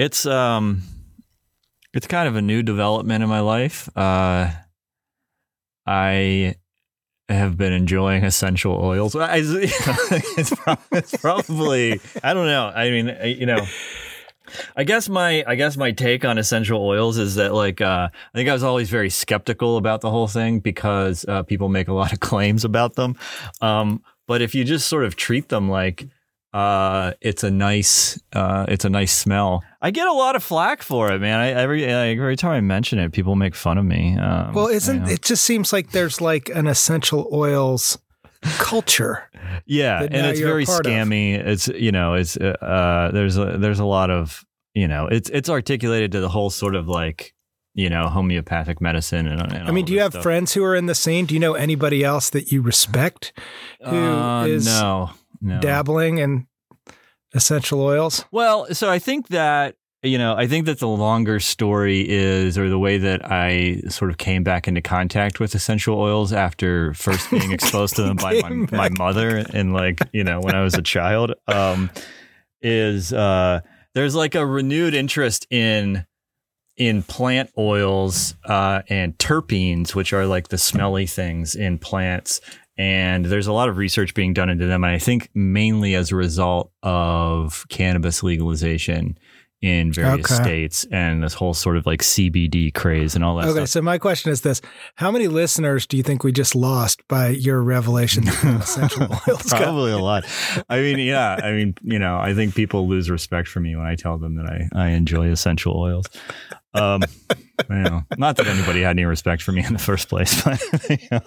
It's um, it's kind of a new development in my life. Uh, I have been enjoying essential oils. It's probably I don't know. I mean, you know. I guess my I guess my take on essential oils is that like uh, I think I was always very skeptical about the whole thing because uh, people make a lot of claims about them. Um, but if you just sort of treat them like uh, it's a nice, uh, it's a nice smell. I get a lot of flack for it, man. I, every every time I mention it, people make fun of me. Um, well, isn't it just seems like there's like an essential oils culture? yeah, and it's very scammy. Of. It's you know, it's uh, uh, there's a, there's a lot of you know, it's it's articulated to the whole sort of like you know homeopathic medicine and, and I mean, do you have stuff. friends who are in the scene? Do you know anybody else that you respect who uh, is no no. dabbling in essential oils? Well, so I think that you know, I think that the longer story is, or the way that I sort of came back into contact with essential oils after first being exposed to them by my, my, mother and like, you know, when I was a child, um, is uh, there's like a renewed interest in in plant oils uh, and terpenes, which are like the smelly things in plants, and there's a lot of research being done into them. And I think mainly as a result of cannabis legalization in various okay. states and this whole sort of like CBD craze and all that. Okay, stuff. so my question is this: How many listeners do you think we just lost by your revelation of essential oils? Probably a lot. I mean, yeah, I mean, you know, I think people lose respect for me when I tell them that I I enjoy essential oils. Um, you know, not that anybody had any respect for me in the first place, but. You know.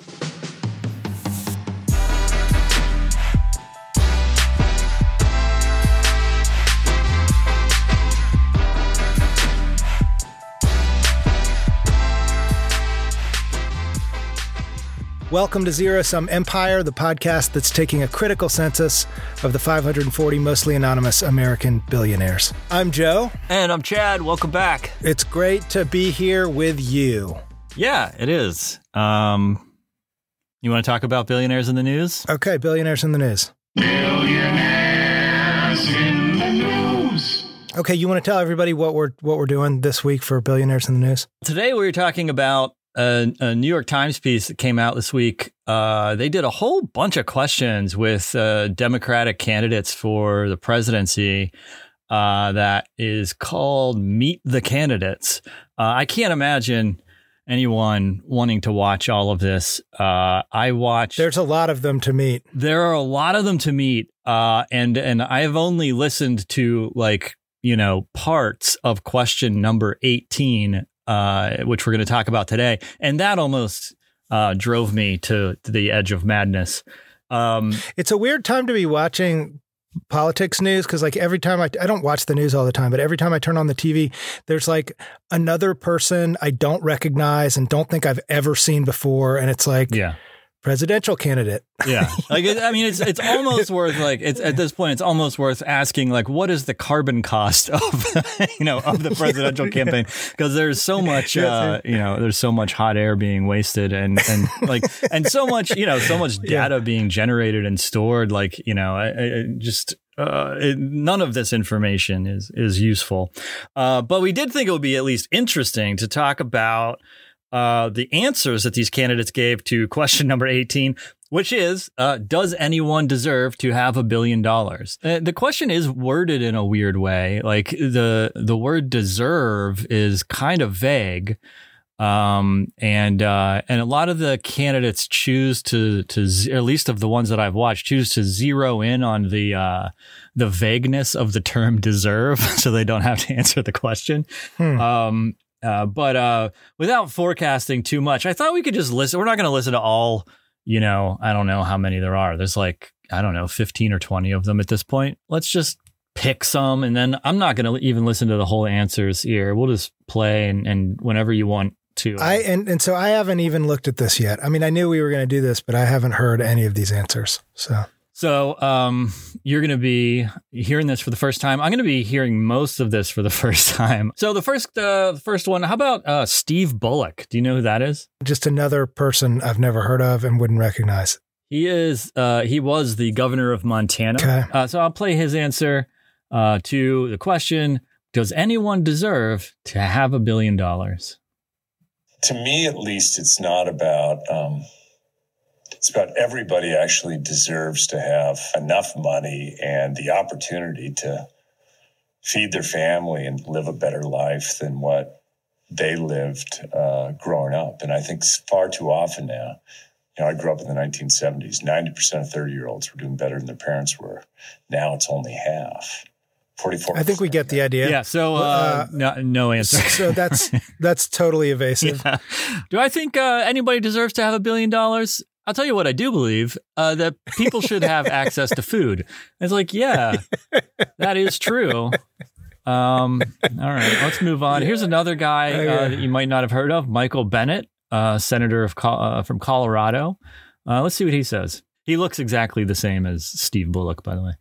Welcome to Zero Sum Empire, the podcast that's taking a critical census of the 540 mostly anonymous American billionaires. I'm Joe. And I'm Chad. Welcome back. It's great to be here with you. Yeah, it is. Um, you want to talk about billionaires in the news? Okay, billionaires in the news. Billionaires in the news. Okay, you want to tell everybody what we're what we're doing this week for billionaires in the news? Today we are talking about a, a, New York Times piece that came out this week. Uh, they did a whole bunch of questions with uh, Democratic candidates for the presidency. Uh, that is called Meet the Candidates. Uh, I can't imagine anyone wanting to watch all of this. Uh, I watch. There's a lot of them to meet. There are a lot of them to meet, uh, and and I've only listened to like you know parts of question number 18 uh, which we're going to talk about today. And that almost uh, drove me to, to, the edge of madness. Um, it's a weird time to be watching politics news because like every time I, I don't watch the news all the time but every time i turn on the tv there's like another person i don't recognize and don't think i've ever seen before and it's like yeah presidential candidate. Yeah, like I mean, it's it's almost worth like it's at this point, it's almost worth asking like, what is the carbon cost of you know of the presidential campaign? Because there's so much, uh, you know, there's so much hot air being wasted, and and like and so much, you know, so much data yeah. being generated and stored. Like you know, I, I just uh, it, none of this information is is useful. Uh, but we did think it would be at least interesting to talk about uh, the answers that these candidates gave to question number 18, which is uh, Does anyone deserve to have a billion dollars? Uh, the question is worded in a weird way. Like the, the word deserve is kind of vague. Um, and, uh, and a lot of the candidates choose to, to, at least of the ones that I've watched, choose to zero in on the, uh, the vagueness of the term deserve so they don't have to answer the question. Hmm. Um, uh, but uh, without forecasting too much, I thought we could just listen. We're not going to listen to all, you know, I don't know how many there are. There's like, I don't know, 15 or 20 of them at this point. Let's just pick some. And then I'm not going to even listen to the whole answers here. We'll just play and, and whenever you want to. I and, and so I haven't even looked at this yet. I mean, I knew we were going to do this, but I haven't heard any of these answers. So so um, you're going to be hearing this for the first time. I'm going to be hearing most of this for the first time. So the first, uh, first one. How about uh, Steve Bullock? Do you know who that is? Just another person I've never heard of and wouldn't recognize. He is. Uh, he was the governor of Montana. Okay. Uh, so I'll play his answer uh, to the question. Does anyone deserve to have a billion dollars? To me, at least, it's not about. Um, it's about everybody actually deserves to have enough money and the opportunity to feed their family and live a better life than what they lived uh, growing up. And I think far too often now, you know, I grew up in the 1970s. 90% of 30 year olds were doing better than their parents were. Now it's only half. 44. I think we get the idea. Yeah. So uh, Uh, no, no answer. So that's that's totally evasive. Yeah. Do I think uh, anybody deserves to have a billion dollars? I'll tell you what I do believe uh, that people should have access to food. It's like, yeah, that is true. Um, all right, let's move on. Here's another guy uh, that you might not have heard of, Michael Bennet, uh, senator of Col- uh, from Colorado. Uh, let's see what he says. He looks exactly the same as Steve Bullock, by the way.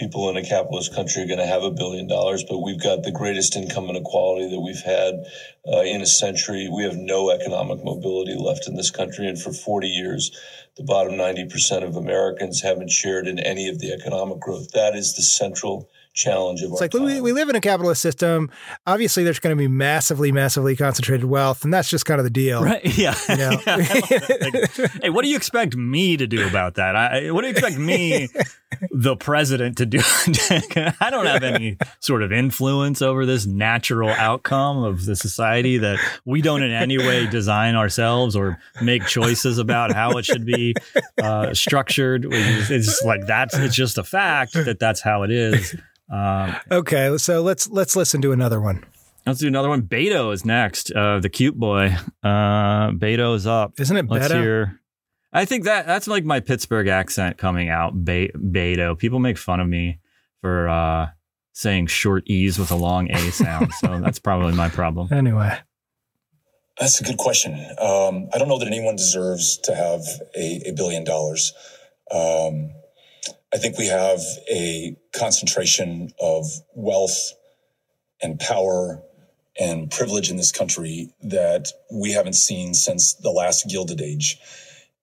People in a capitalist country are going to have a billion dollars, but we've got the greatest income inequality that we've had uh, in a century. We have no economic mobility left in this country. And for 40 years, the bottom 90% of Americans haven't shared in any of the economic growth. That is the central challenge of It's our like we, time. we live in a capitalist system. Obviously, there's going to be massively, massively concentrated wealth, and that's just kind of the deal. Right? Yeah. Yeah. Yeah, I love that. Like, hey, what do you expect me to do about that? I, what do you expect me, the president, to do? I don't have any sort of influence over this natural outcome of the society that we don't in any way design ourselves or make choices about how it should be uh, structured. It's it's like that's it's just a fact that that's how it is. Um, Okay, so let's let's listen to another one. let's do another one. Beto is next. Uh, the cute boy. Uh, Beto is up. Isn't it Let's better? hear. I think that that's like my Pittsburgh accent coming out. Be- Beto. People make fun of me for uh, saying short E's with a long A sound. so that's probably my problem. Anyway, That's a good question. Um, I don't know that anyone deserves to have a, a billion dollars. Um, I think we have a concentration of wealth and power and privilege in this country that we haven't seen since the last Gilded Age.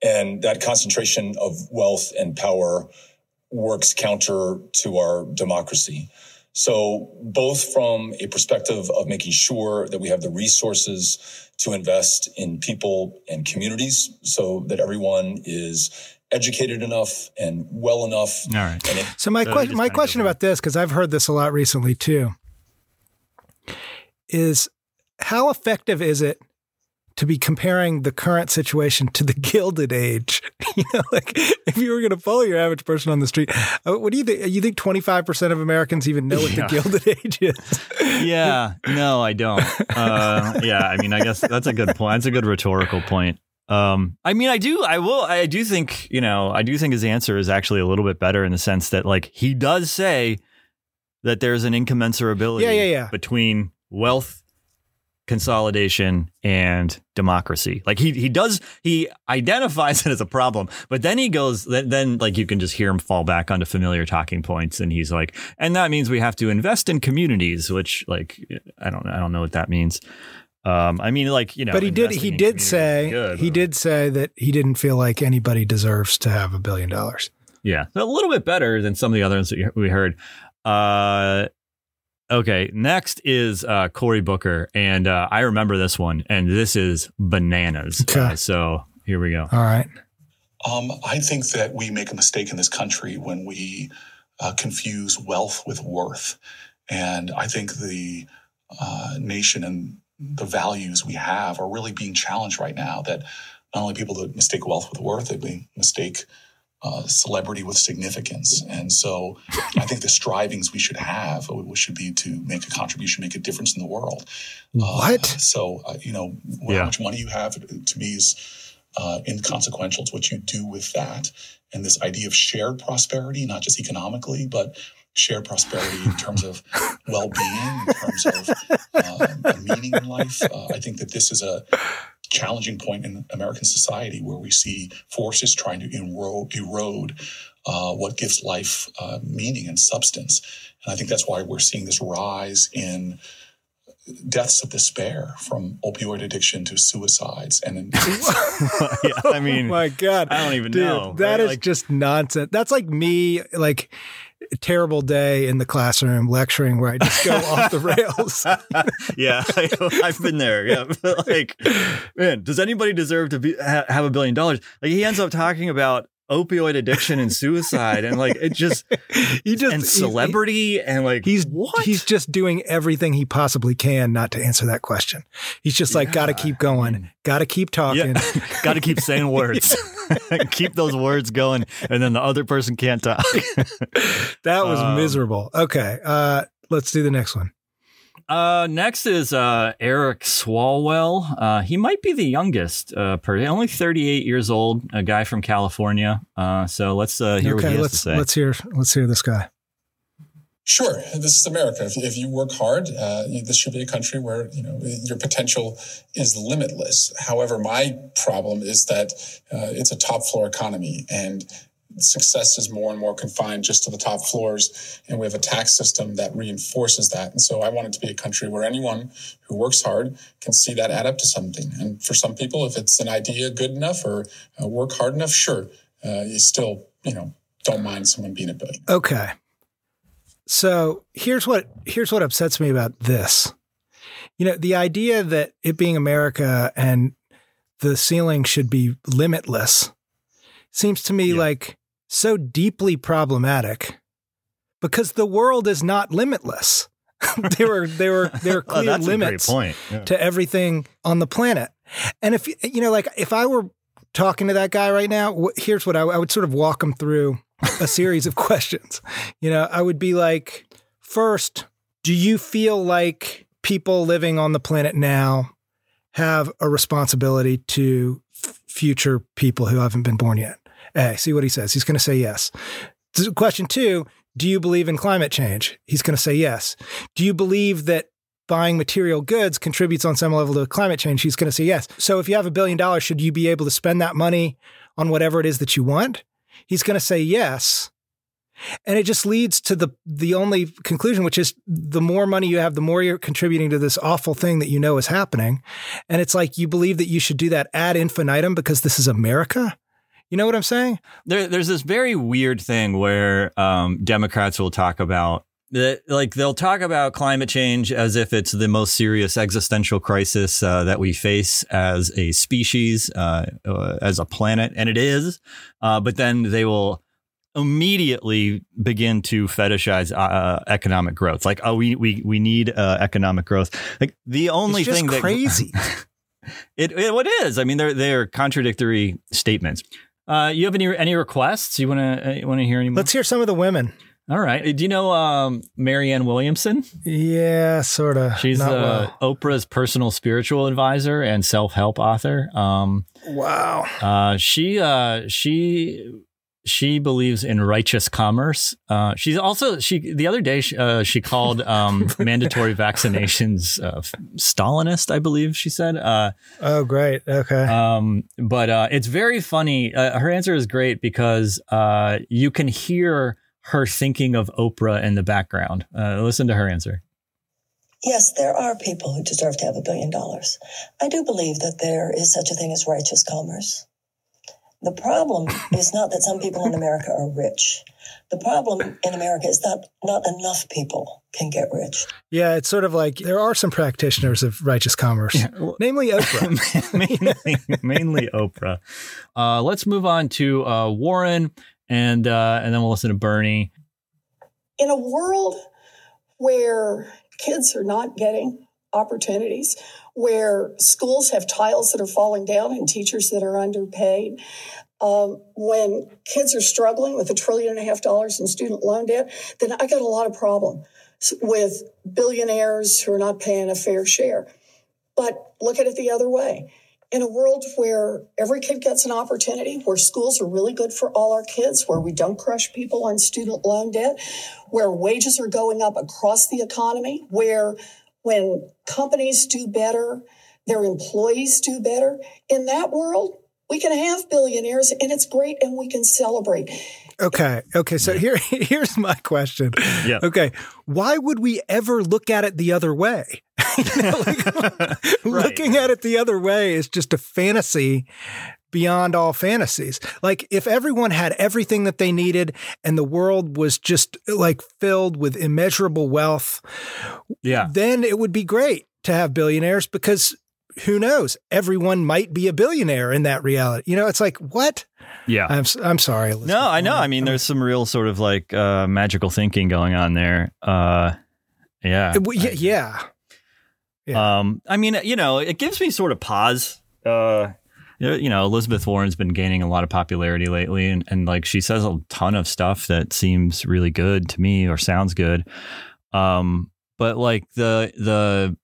And that concentration of wealth and power works counter to our democracy. So, both from a perspective of making sure that we have the resources to invest in people and communities so that everyone is educated enough and well enough. All right. And it, so my So you question my question about this because I've heard this a lot recently too is how effective is it to be comparing the current situation to the Gilded Age? you know, like if you were going to follow your average person on the street, uh, what do you think? You think twenty five percent of Americans even know what Yeah. the Gilded Age is? Yeah. No, I don't. Uh, yeah. I mean, I guess that's a good point. That's a good rhetorical point. Um, I mean, I do, I will, I do think, you know, I do think his answer is actually a little bit better in the sense that, like, he does say that there's an incommensurability Yeah, yeah, yeah. between wealth consolidation and democracy. Like he he does he identifies it as a problem, but then he goes then, then like you can just hear him fall back onto familiar talking points and he's like and that means we have to invest in communities which like I don't I don't know what that means. Um I mean like, you know, but he did he did say good, he but- did say that he didn't feel like anybody deserves to have a billion dollars. Yeah, a little bit better than some of the other ones that we heard. Uh, okay, next is uh, Cory Booker, and uh, I remember this one, and this is bananas. Okay. Uh, so here we go. All right. Um, I think that we make a mistake in this country when we uh, confuse wealth with worth. And I think the uh, nation and the values we have are really being challenged right now. That not only people that mistake wealth with worth, they mistake uh, celebrity with significance. And so I think the strivings we should have uh, should be to make a contribution, make a difference in the world. Uh, What? So, uh, you know, wh- Yeah. how much money you have to me is uh, inconsequential. It's what you do with that. And this idea of shared prosperity, not just economically, but shared prosperity in terms of well-being, in terms of uh, meaning in life. Uh, I think that this is a challenging point in American society where we see forces trying to erode, erode uh, what gives life uh, meaning and substance. And I think that's why we're seeing this rise in deaths of despair from opioid addiction to suicides. And in, yeah, I mean, oh my God. I don't even Dude, know. That right? is Like- just nonsense. That's like me, like terrible day in the classroom lecturing where I just go off the rails. yeah, I, have been there. Yeah, like, man, does anybody deserve to be ha- have a billion dollars? Like, he ends up talking about opioid addiction and suicide and like it just he just and celebrity he, and like he's what? he's just doing everything he possibly can not to answer that question. He's just like yeah. gotta keep going. Gotta keep talking. Yeah. gotta keep saying words. Keep those words going and then the other person can't talk. That was um, miserable. Okay uh let's do the next one uh, next is uh, Eric Swalwell. Uh, he might be the youngest, uh, per only 38 years old, a guy from California. Uh, so let's uh, hear okay, what he has let's, to say. Let's hear. Let's hear this guy. Sure, this is America. If, if you work hard, uh, this should be a country where you know your potential is limitless. However, my problem is that uh, it's a top floor economy, and success is more and more confined just to the top floors. And we have a tax system that reinforces that. And so I want it to be a country where anyone who works hard can see that add up to something. And for some people, if it's an idea good enough or uh, work hard enough, sure, uh, you still, you know, don't mind someone being a billionaire. Okay. So here's what here's what upsets me about this. You know, the idea that it being America and the ceiling should be limitless seems to me yeah. like so deeply problematic because the world is not limitless. there are there are there are oh, clear oh, limits yeah. to everything on the planet. And if you know, like if I were talking to that guy right now, here's what I, I would sort of walk him through a series of questions. You know, I would be like, first, do you feel like people living on the planet now have a responsibility to f- future people who haven't been born yet? A. See what he says. He's going to say yes. Question two Do you believe in climate change? He's going to say yes. Do you believe that buying material goods contributes on some level to climate change? He's going to say yes. So if you have a billion dollars, should you be able to spend that money on whatever it is that you want? He's going to say yes. And it just leads to the the only conclusion, which is the more money you have, the more you're contributing to this awful thing that you know is happening. And it's like you believe that you should do that ad infinitum because this is America. You know what I'm saying? There, there's this very weird thing where um, Democrats will talk about that, like they'll talk about climate change as if it's the most serious existential crisis uh, that we face as a species, uh, uh, as a planet, and it is. Uh, but then they will immediately begin to fetishize uh, economic growth. Like, oh, we we we need uh, economic growth. Like the only thing that crazy. it, it what is? I mean, they're they're contradictory statements. Uh, you have any any requests? You want to uh, want to hear any more? Let's hear some of the women. All right. Do you know um, Marianne Williamson? Yeah, sort of. She's uh, well. Oprah's personal spiritual advisor and self help author. Um, wow. Uh, she uh, she she believes in righteous commerce. Uh, she's also she the other day she, uh, she called um, mandatory vaccinations uh, Stalinist, I believe she said. Uh, oh, great. Okay. Um, but uh, it's very funny. Uh, her answer is great because you can hear her thinking of Oprah in the background. listen to her answer. Yes, there are people who deserve to have a billion dollars. I do believe that there is such a thing as righteous commerce. The problem is not that some people in America are rich. The problem in America is that not enough people can get rich. Yeah, it's sort of like there are some practitioners of righteous commerce, yeah, well, namely Oprah. mainly, mainly Oprah. Uh, let's move on to uh, Warren, and uh, and then we'll listen to Bernie. In a world where kids are not getting opportunities, where schools have tiles that are falling down and teachers that are underpaid. Um, when kids are struggling with a trillion and a half dollars in student loan debt, then I got a lot of problem with billionaires who are not paying a fair share. But look at it the other way. In a world where every kid gets an opportunity, where schools are really good for all our kids, where we don't crush people on student loan debt, where wages are going up across the economy, where when companies do better, their employees do better. In that world, we can have billionaires and it's great and we can celebrate. Okay. Okay. So here, here's my question. Yeah. Okay. Why would we ever look at it the other way? you know, like, right. Looking at it the other way is just a fantasy beyond all fantasies. Like if everyone had everything that they needed and the world was just like filled with immeasurable wealth, Yeah. then it would be great to have billionaires because who knows? Everyone might be a billionaire in that reality. You know, it's like, what? Yeah. I'm, s- I'm sorry. Elizabeth No, I know. I mean, there's some real sort of like uh, magical thinking going on there. Uh, yeah. It w- yeah, yeah. Um, I mean, you know, it gives me sort of pause. Uh, you know, Elizabeth Warren's been gaining a lot of popularity lately, and, and like she says a ton of stuff that seems really good to me or sounds good. Um, but like the the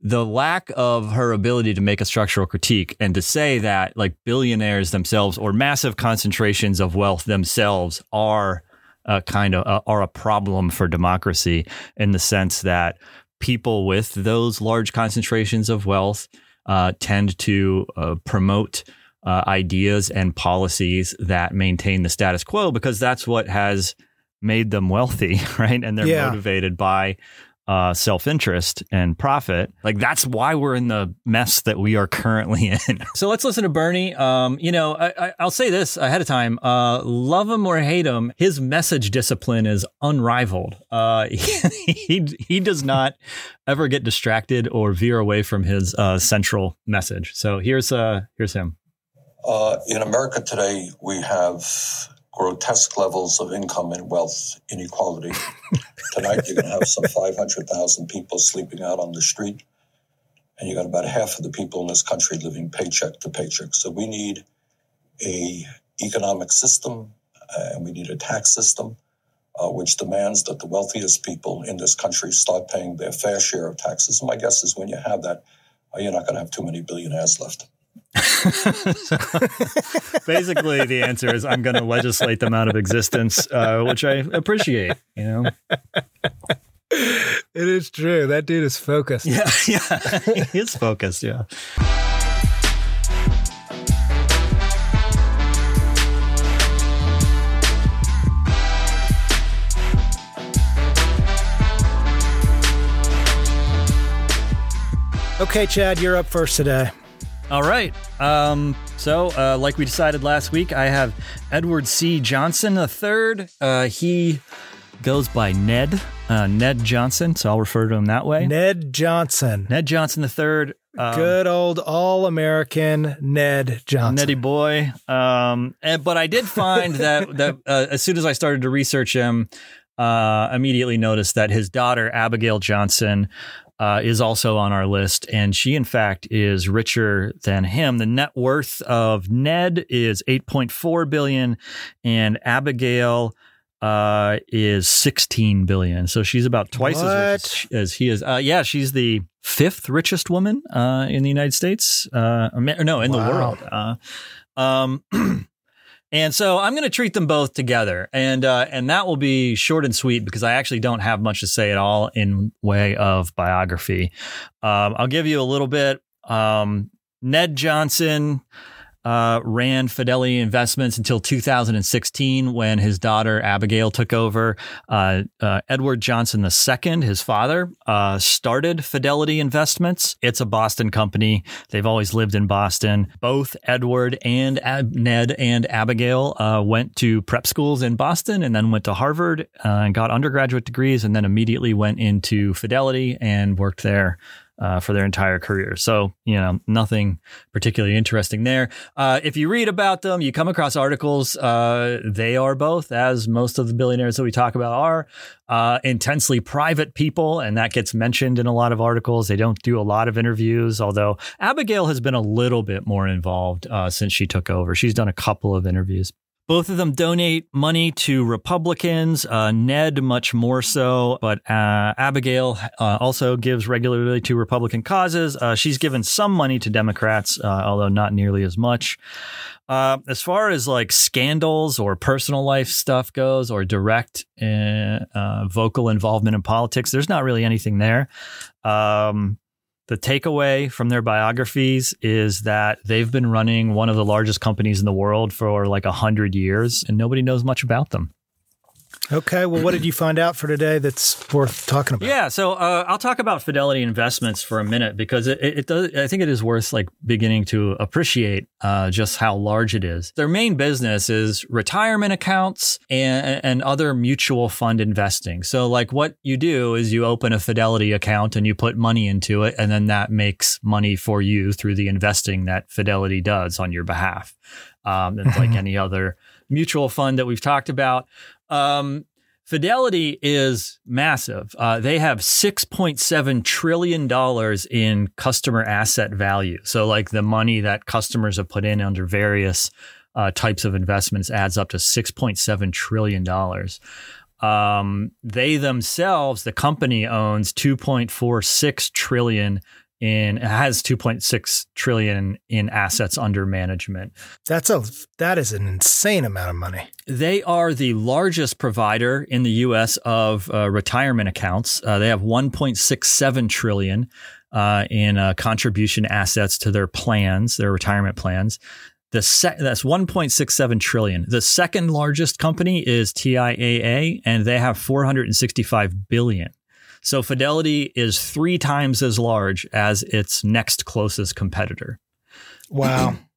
the lack of her ability to make a structural critique and to say that like billionaires themselves or massive concentrations of wealth themselves are a kind of uh, are a problem for democracy in the sense that people with those large concentrations of wealth uh, tend to uh, promote uh, ideas and policies that maintain the status quo because that's what has made them wealthy, right? And they're Yeah. motivated by uh, self interest and profit. Like that's why we're in the mess that we are currently in. So let's listen to Bernie. Um, you know, I, I, I'll say this ahead of time: uh, love him or hate him, his message discipline is unrivaled. Uh, he, he he does not ever get distracted or veer away from his uh, central message. So here's uh here's him. Uh, in America today, we have grotesque levels of income and wealth inequality. Tonight, you're going to have some 500,000 people sleeping out on the street, and you got about half of the people in this country living paycheck to paycheck. So we need a economic system, uh, and we need a tax system. Uh, which demands that the wealthiest people in this country start paying their fair share of taxes. And my guess is when you have that, uh, you're not going to have too many billionaires left. Basically, the answer is I'm going to legislate them out of existence, uh, which I appreciate. You know, it is true. That dude is focused. yeah, yeah, it's focused. Yeah. Okay, Chad, you're up first today. All right. Um, so, uh, like we decided last week, I have Edward C. Johnson III. Uh, he goes by Ned, uh, Ned Johnson. So I'll refer to him that way. Ned Johnson. Ned Johnson III. Um, Good old all American Ned Johnson. Neddy boy. Um, and, but I did find that that uh, as soon as I started to research him, uh, immediately noticed that his daughter Abigail Johnson uh, is also on our list, and she in fact is richer than him. The net worth of Ned is eight point four billion, and Abigail uh, is sixteen billion. So she's about twice as rich as, as he is. Uh, yeah, she's the fifth richest woman uh, in the United States. Uh, no, in the world. Uh, um, and so I'm going to treat them both together, and uh, and that will be short and sweet because I actually don't have much to say at all in way of biography. Um, I'll give you a little bit. Um, Ned Johnson uh, ran Fidelity Investments until 2016 when his daughter Abigail took over. Uh, uh, Edward Johnson II, his father, uh, started Fidelity Investments. It's a Boston company. They've always lived in Boston. Both Edward and Ab- Ned and Abigail uh, went to prep schools in Boston and then went to Harvard uh, and got undergraduate degrees and then immediately went into Fidelity and worked there uh, for their entire career. So, you know, nothing particularly interesting there. Uh, if you read about them, you come across articles. Uh, they are both, as most of the billionaires that we talk about are, uh, intensely private people. And that gets mentioned in a lot of articles. They don't do a lot of interviews, although Abigail has been a little bit more involved uh, since she took over. She's done a couple of interviews. Both of them donate money to Republicans. Uh, Ned much more so, but uh, Abigail uh, also gives regularly to Republican causes. Uh, she's given some money to Democrats, uh, although not nearly as much. Uh, as far as like scandals or personal life stuff goes, or direct vocal involvement in politics, there's not really anything there. Um, the takeaway from their biographies is that they've been running one of the largest companies in the world for like a hundred years, and nobody knows much about them. Okay. Well, what did you find out for today that's worth talking about? Yeah, so uh, I'll talk about Fidelity Investments for a minute because it, it does. I think it is worth like beginning to appreciate uh, just how large it is. Their main business is retirement accounts and, and other mutual fund investing. So, like, what you do is you open a Fidelity account and you put money into it, and then that makes money for you through the investing that Fidelity does on your behalf. Um, it's like any other mutual fund that we've talked about. Um, Fidelity is massive. Uh, they have $6.7 trillion in customer asset value. So, like the money that customers have put in under various uh, types of investments adds up to $6.7 trillion. Um, they themselves, the company owns 2.46 trillion in has 2.6 trillion in assets under management. That's a that is an insane amount of money. They are the largest provider in the U.S. of uh, retirement accounts. Uh, they have 1.67 trillion uh, in uh, contribution assets to their plans, their retirement plans. The se- that's 1.67 trillion. The second largest company is TIAA, and they have 465 billion. So Fidelity is three times as large as its next closest competitor. Wow.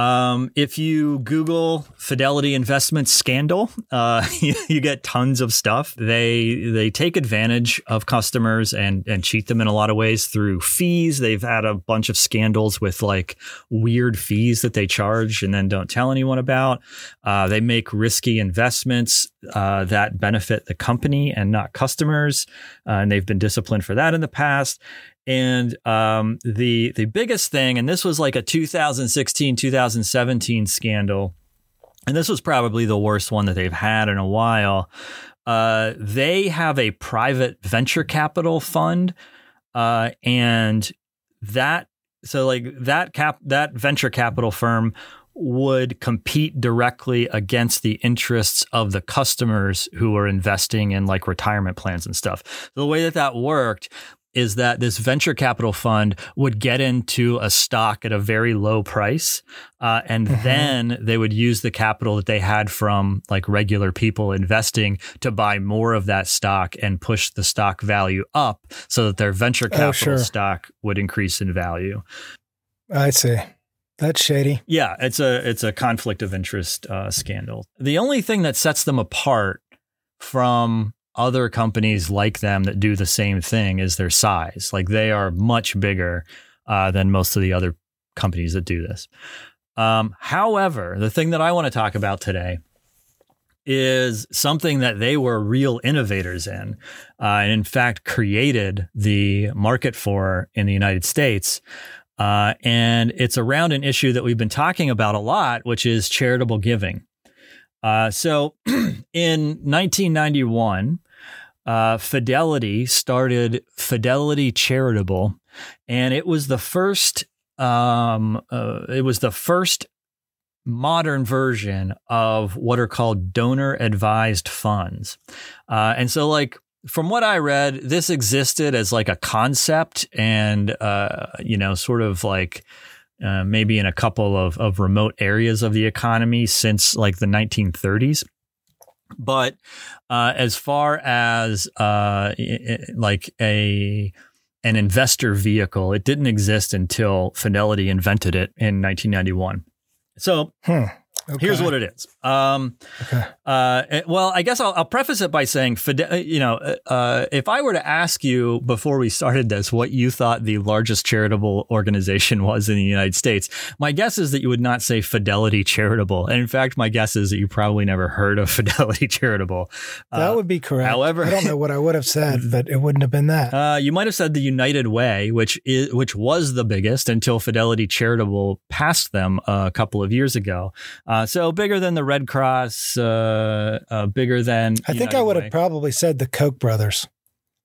Um, if you Google Fidelity Investment scandal, uh, you, get tons of stuff. They they take advantage of customers and and cheat them in a lot of ways through fees. They've had a bunch of scandals with like weird fees that they charge and then don't tell anyone about. Uh, they make risky investments uh, that benefit the company and not customers, uh, and they've been disciplined for that in the past. And um, the the biggest thing, and this was like a 2016 2017 scandal, and this was probably the worst one that they've had in a while. Uh, they have a private venture capital fund, uh, and that so like that cap that venture capital firm would compete directly against the interests of the customers who are investing in like retirement plans and stuff. The way that that worked is that this venture capital fund would get into a stock at a very low price, uh, and mm-hmm. then they would use the capital that they had from like regular people investing to buy more of that stock and push the stock value up, so that their venture oh, capital oh, sure. stock would increase in value. I see. That's shady. Yeah, it's a it's a conflict of interest uh, scandal. The only thing that sets them apart from other companies like them that do the same thing is their size. Like they are much bigger uh, than most of the other companies that do this. Um, however, the thing that I want to talk about today is something that they were real innovators in, uh, and in fact created the market for in the United States. Uh, and it's around an issue that we've been talking about a lot, which is charitable giving. Uh, so in 1991, uh, Fidelity started Fidelity Charitable, and it was the first. Um, uh, it was the first modern version of what are called donor advised funds, uh, and so like from what I read, this existed as like a concept, and uh, you know, sort of like. Uh, maybe in a couple of, of remote areas of the economy since like the 1930s. But uh, as far as uh, like a an investor vehicle, it didn't exist until Fidelity invented it in 1991. So hmm. Okay. Here's what it is. Um, okay. Uh, eh, well, I guess I'll, I'll, preface it by saying, uh, you know, uh, uh, if I were to ask you before we started this what you thought the largest charitable organization was in the United States, my guess is that you would not say Fidelity Charitable. And in fact, my guess is that you probably never heard of Fidelity Charitable. That uh, would be correct. However, I don't know what I would have said, but it wouldn't have been that. Uh, you might have said the United Way, which is which was the biggest until Fidelity Charitable passed them a couple of years ago. Uh, so bigger than the Red Cross, uh, uh, bigger than. I think I would have probably said the Koch brothers.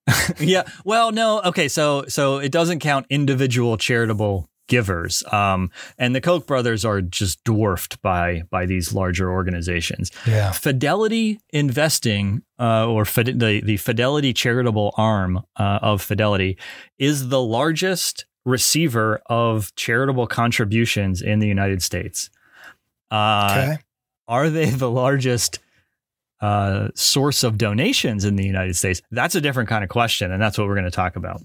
yeah. Well, no. Okay. So so it doesn't count individual charitable givers. Um, and the Koch brothers are just dwarfed by by these larger organizations. Yeah. Fidelity Investing, uh, or Fid- the the Fidelity charitable arm uh, of Fidelity, is the largest receiver of charitable contributions in the United States. Uh, okay. Are they the largest uh, source of donations in the United States, that's a different kind of question, and that's what we're going to talk about.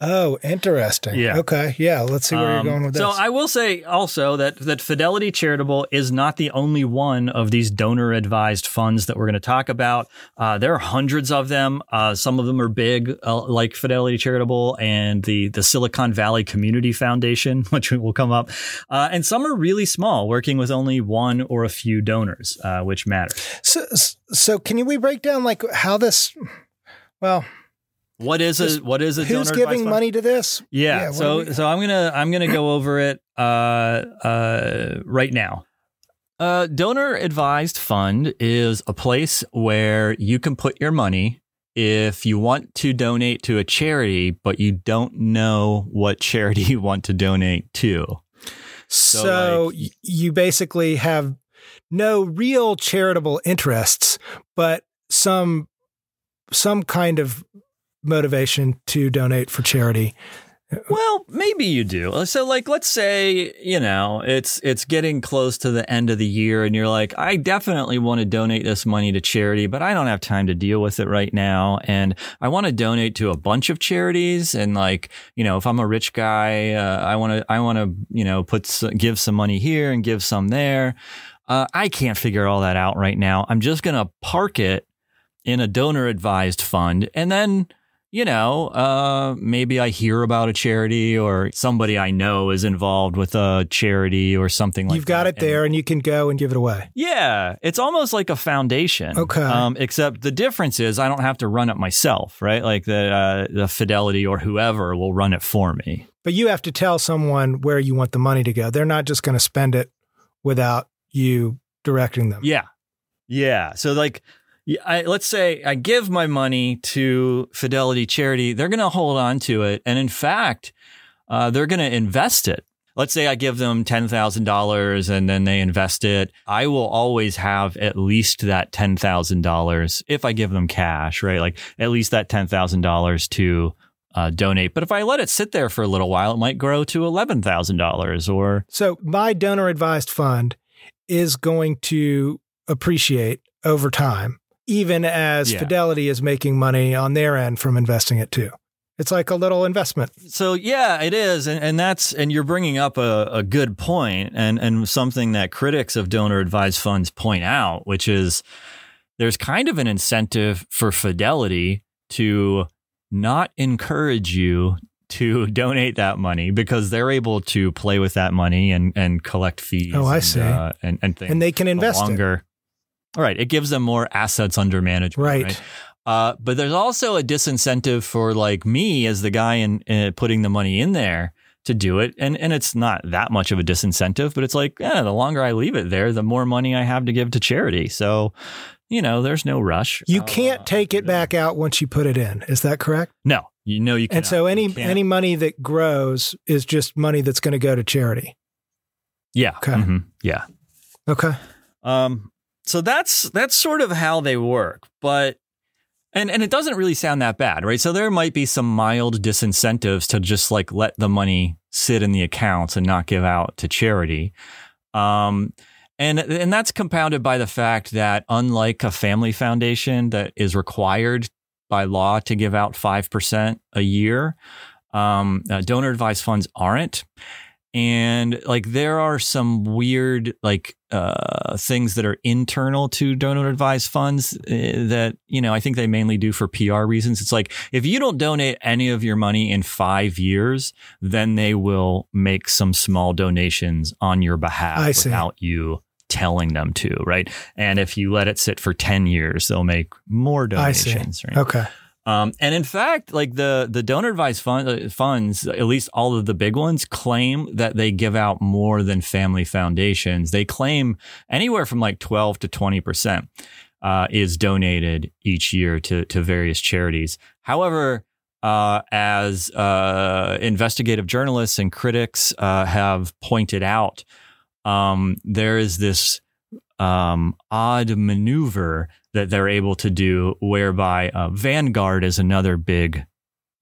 Oh, interesting. Yeah. Okay. Yeah. Let's see where Um, you're going with this. So I will say also that that Fidelity Charitable is not the only one of these donor advised funds that we're going to talk about. Uh, there are hundreds of them. Uh, some of them are big, uh, like Fidelity Charitable and the the Silicon Valley Community Foundation, which we will come up, uh, and some are really small, working with only one or a few donors, uh, which matters. so, so can you we break down like how this? Well, What is a what is a who's donor giving advised money to this? Yeah. what so so I'm gonna I'm gonna go over it uh uh right now. Uh, donor advised fund is a place where you can put your money if you want to donate to a charity, but you don't know what charity you want to donate to. So, like- you basically have no real charitable interests, but some some kind of motivation to donate for charity. Well, maybe you do. So like let's say, you know, it's it's getting close to the end of the year and you're like, I definitely want to donate this money to charity, but I don't have time to deal with it right now and I want to donate to a bunch of charities and like, you know, if I'm a rich guy, uh, I want to I want to, you know, put give some money here and give some there. Uh, I can't figure all that out right now. I'm just going to park it in a donor advised fund and then you know, uh, maybe I hear about a charity or somebody I know is involved with a charity or something like that. You've got that. it there, and you can go and give it away. Yeah, it's almost like a foundation. Okay. Um, except the difference is I don't have to run it myself, right? Like the uh, the Fidelity or whoever will run it for me. But you have to tell someone where you want the money to go. They're not just going to spend it without you directing them. Yeah. Yeah. So like I, let's say I give my money to Fidelity Charity, they're going to hold on to it, and in fact, uh, they're going to invest it. Let's say I give them ten thousand dollars and then they invest it. I will always have at least that ten thousand dollars if I give them cash, right? Like at least that ten thousand dollars to uh, donate. But if I let it sit there for a little while, it might grow to eleven thousand dollars or So my donor advised fund is going to appreciate over time, even as Yeah. Fidelity is making money on their end from investing it too. It's like a little investment. So yeah, it is, and, and that's and you're bringing up a, a good point, and and something that critics of donor advised funds point out, which is there's kind of an incentive for Fidelity to not encourage you to donate that money because they're able to play with that money and and collect fees. Oh, I and, see. uh, and and things And they can invest it. All right, it gives them more assets under management. Right. Uh, but there's also a disincentive for like me as the guy in, uh, putting the money in there to do it, and and it's not that much of a disincentive, but it's like yeah, the longer I leave it there, the more money I have to give to charity. So, you know, there's no rush. You Uh, can't take it back out once you put it in. Is that correct? No, you know you. Can't. And so any any money that grows is just money that's going to go to charity. yeah, Okay. mhm, yeah. Okay. Um, so that's that's sort of how they work, but and and it doesn't really sound that bad, right? So there might be some mild disincentives to just like let the money sit in the accounts and not give out to charity. Um, and and that's compounded by the fact that unlike a family foundation that is required by law to give out five percent a year, um, uh, donor advised funds aren't and like there are some weird like uh things that are internal to donor advised funds uh, that you know I think they mainly do for PR reasons. It's like if you don't donate any of your money in 5 years then they will make some small donations on your behalf without you telling them to right? And if you let it sit for 10 years they'll make more donations right? Okay. Um, and in fact, like the the donor advised fund, uh, funds, at least all of the big ones, claim that they give out more than family foundations. They claim anywhere from like twelve to twenty percent uh, is donated each year to to various charities. However, uh, as uh, investigative journalists and critics uh, have pointed out, um, there is this um, odd maneuver that they're able to do, whereby uh, Vanguard is another big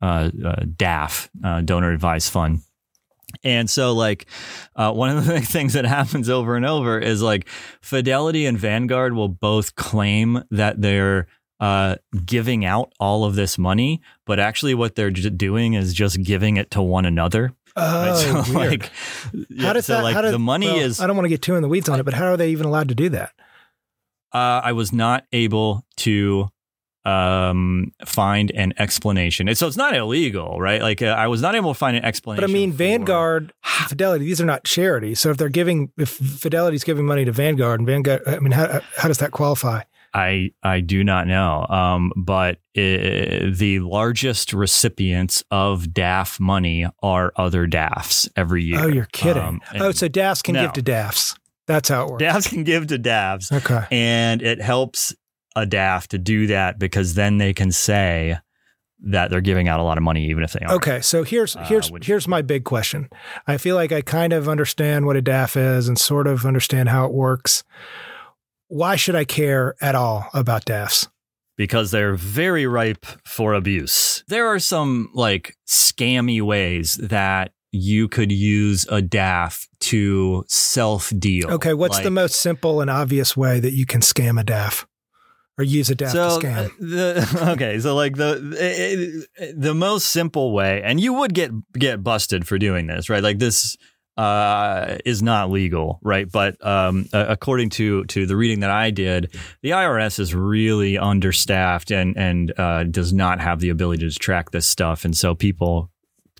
uh, uh, DAF, uh, donor advised fund. And so, like, uh, one of the things that happens over and over is like Fidelity and Vanguard will both claim that they're uh, giving out all of this money, but actually, what they're j- doing is just giving it to one another. Oh, Right? So, weird. like, how does so that? like how does, the money well, is I don't want to get too in the weeds on it, but how are they even allowed to do that? Uh, I was not able to um, find an explanation. And so it's not illegal, right? Like uh, I was not able to find an explanation. But I mean, for- Vanguard, Fidelity, these are not charities. So if they're giving, if Fidelity's giving money to Vanguard and Vanguard, I mean, how, how does that qualify? I I do not know. Um, but uh the largest recipients of DAF money are other DAFs every year. Oh, you're kidding. Um, oh, so DAFs can No. give to DAFs. That's how it works. DAFs can give to DAFs. Okay. And it helps a DAF to do that because then they can say that they're giving out a lot of money, even if they aren't. Okay, so here's Uh, here's which- here's my big question. I feel like I kind of understand what a DAF is and sort of understand how it works. Why should I care at all about DAFs? because they're very ripe for abuse. There are some like scammy ways that you could use a DAF to self deal. Okay, what's the most simple and obvious way that you can scam a DAF or use a DAF so to scam? uh, the okay so like the the most simple way and you would get get busted for doing this right like this uh, is not legal, right? But um, uh, according to to the reading that I did, the IRS is really understaffed and and uh, does not have the ability to track this stuff, and so people.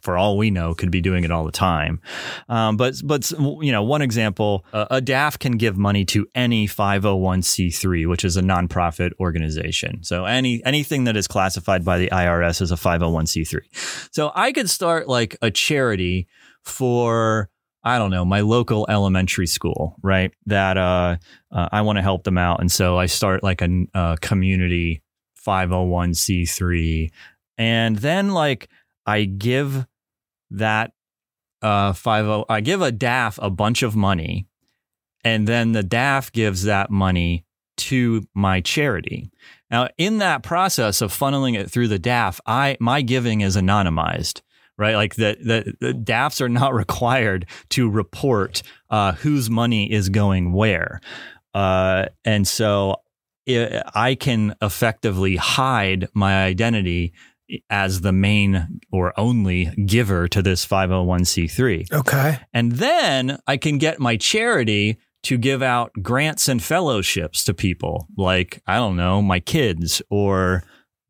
For all we know, could be doing it all the time, um, but but you know, one example: uh, a DAF can give money to any 501c3, which is a nonprofit organization. So any anything that is classified by the IRS as a 501c3. So I could start like a charity for I don't know, my local elementary school, right? That uh, uh, I want to help them out. And so I start like a, a community 501c3. And then like I give that uh, 50, I give a DAF a bunch of money. And then the DAF gives that money to my charity. Now, in that process of funneling it through the DAF, I my giving is anonymized right? Like the, the, the DAFs are not required to report uh, whose money is going where. Uh, and so i I can effectively hide my identity as the main or only giver to this 501c3. Okay. And then I can get my charity to give out grants and fellowships to people like, I don't know, my kids or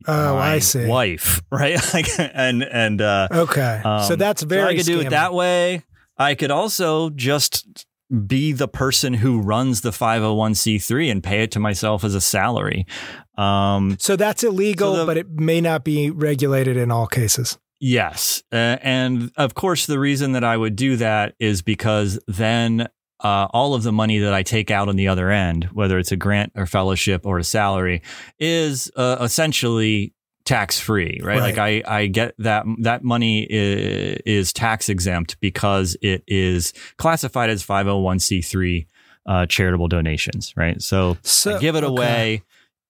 Oh, my I see. wife, right? Like, and and uh, Okay. so um, that's very. So I could do scammy. it that way. I could also just be the person who runs the 501c3 and pay it to myself as a salary. Um, So that's illegal, So the- but it may not be regulated in all cases. Yes. Uh, and of course, the reason that I would do that is because then uh, all of the money that I take out on the other end, whether it's a grant or fellowship or a salary, is uh, essentially tax free, right? Right. Like I, I get that that money is, is tax exempt because it is classified as 501c3 uh, charitable donations, right? So, So give it okay. away.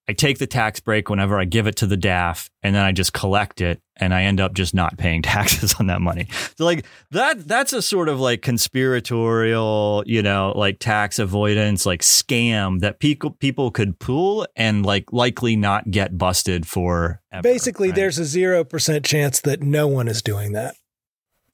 I take the tax break whenever I give it to the DAF, and then I just collect it, and I end up just not paying taxes on that money. So like that that's a sort of like conspiratorial, you know, like tax avoidance, like scam that people people could pull and like likely not get busted for. Basically, right? there's a zero percent chance that no one is doing that.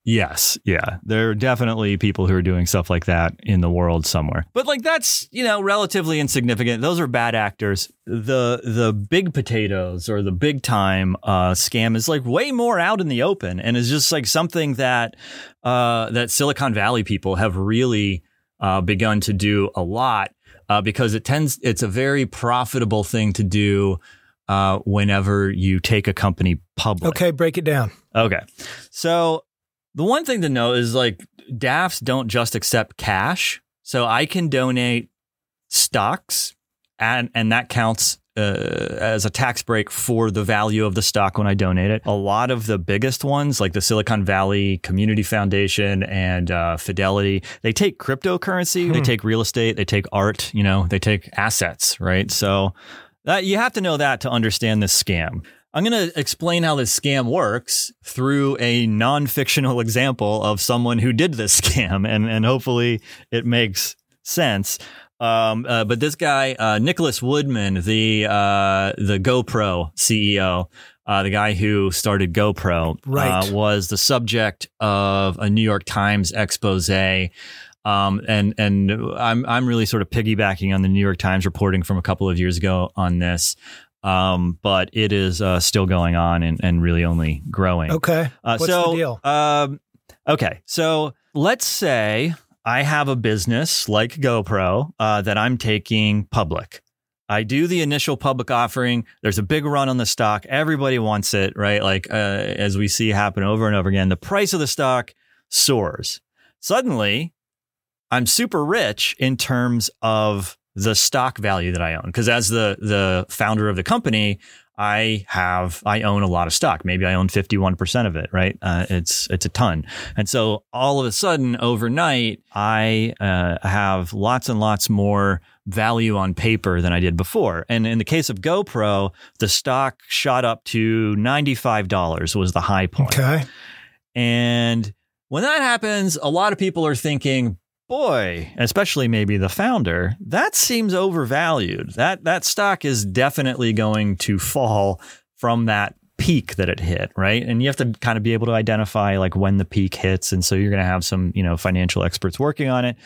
Yes, yeah. There are definitely people who are doing stuff like that in the world somewhere. But like that's, you know, relatively insignificant. Those are bad actors. The the big potatoes or the big time uh, scam is like way more out in the open and is just like something that uh, that Silicon Valley people have really uh, begun to do a lot uh, because it tends it's a very profitable thing to do uh, whenever you take a company public. Okay, break it down. Okay. So the one thing to know is like DAFs don't just accept cash. So I can donate stocks and and that counts uh, as a tax break for the value of the stock when I donate it. A lot of the biggest ones, like the Silicon Valley Community Foundation and uh, Fidelity, they take cryptocurrency, they Hmm. take real estate, they take art, you know, they take assets, right? So that you have to know that to understand this scam. I'm going to explain how this scam works through a non-fictional example of someone who did this scam, and and hopefully it makes sense. Um, uh, but this guy, uh, Nicholas Woodman, the uh, the GoPro CEO, uh, the guy who started GoPro, Right. uh, was the subject of a New York Times expose. Um, and and I'm I'm really sort of piggybacking on the New York Times reporting from a couple of years ago on this. Um, but it is uh, still going on and, and really only growing. Okay. Uh, What's so, the deal? Um, okay, so let's say I have a business like GoPro uh, that I'm taking public. I do the initial public offering. There's a big run on the stock. Everybody wants it, right? Like uh, as we see happen over and over again, the price of the stock soars. Suddenly, I'm super rich in terms of the stock value that I own. Because as the the founder of the company, I have I own a lot of stock. Maybe I own 51% of it, right? Uh, it's it's a ton. And so all of a sudden overnight, I uh, have lots and lots more value on paper than I did before. And in the case of GoPro, the stock shot up to $95 was the high point. Okay. And when that happens, a lot of people are thinking, boy, especially maybe the founder, that seems overvalued. That that stock is definitely going to fall from that peak that it hit, right? And you have to kind of be able to identify like when the peak hits and so you're going to have some, you know, financial experts working on it.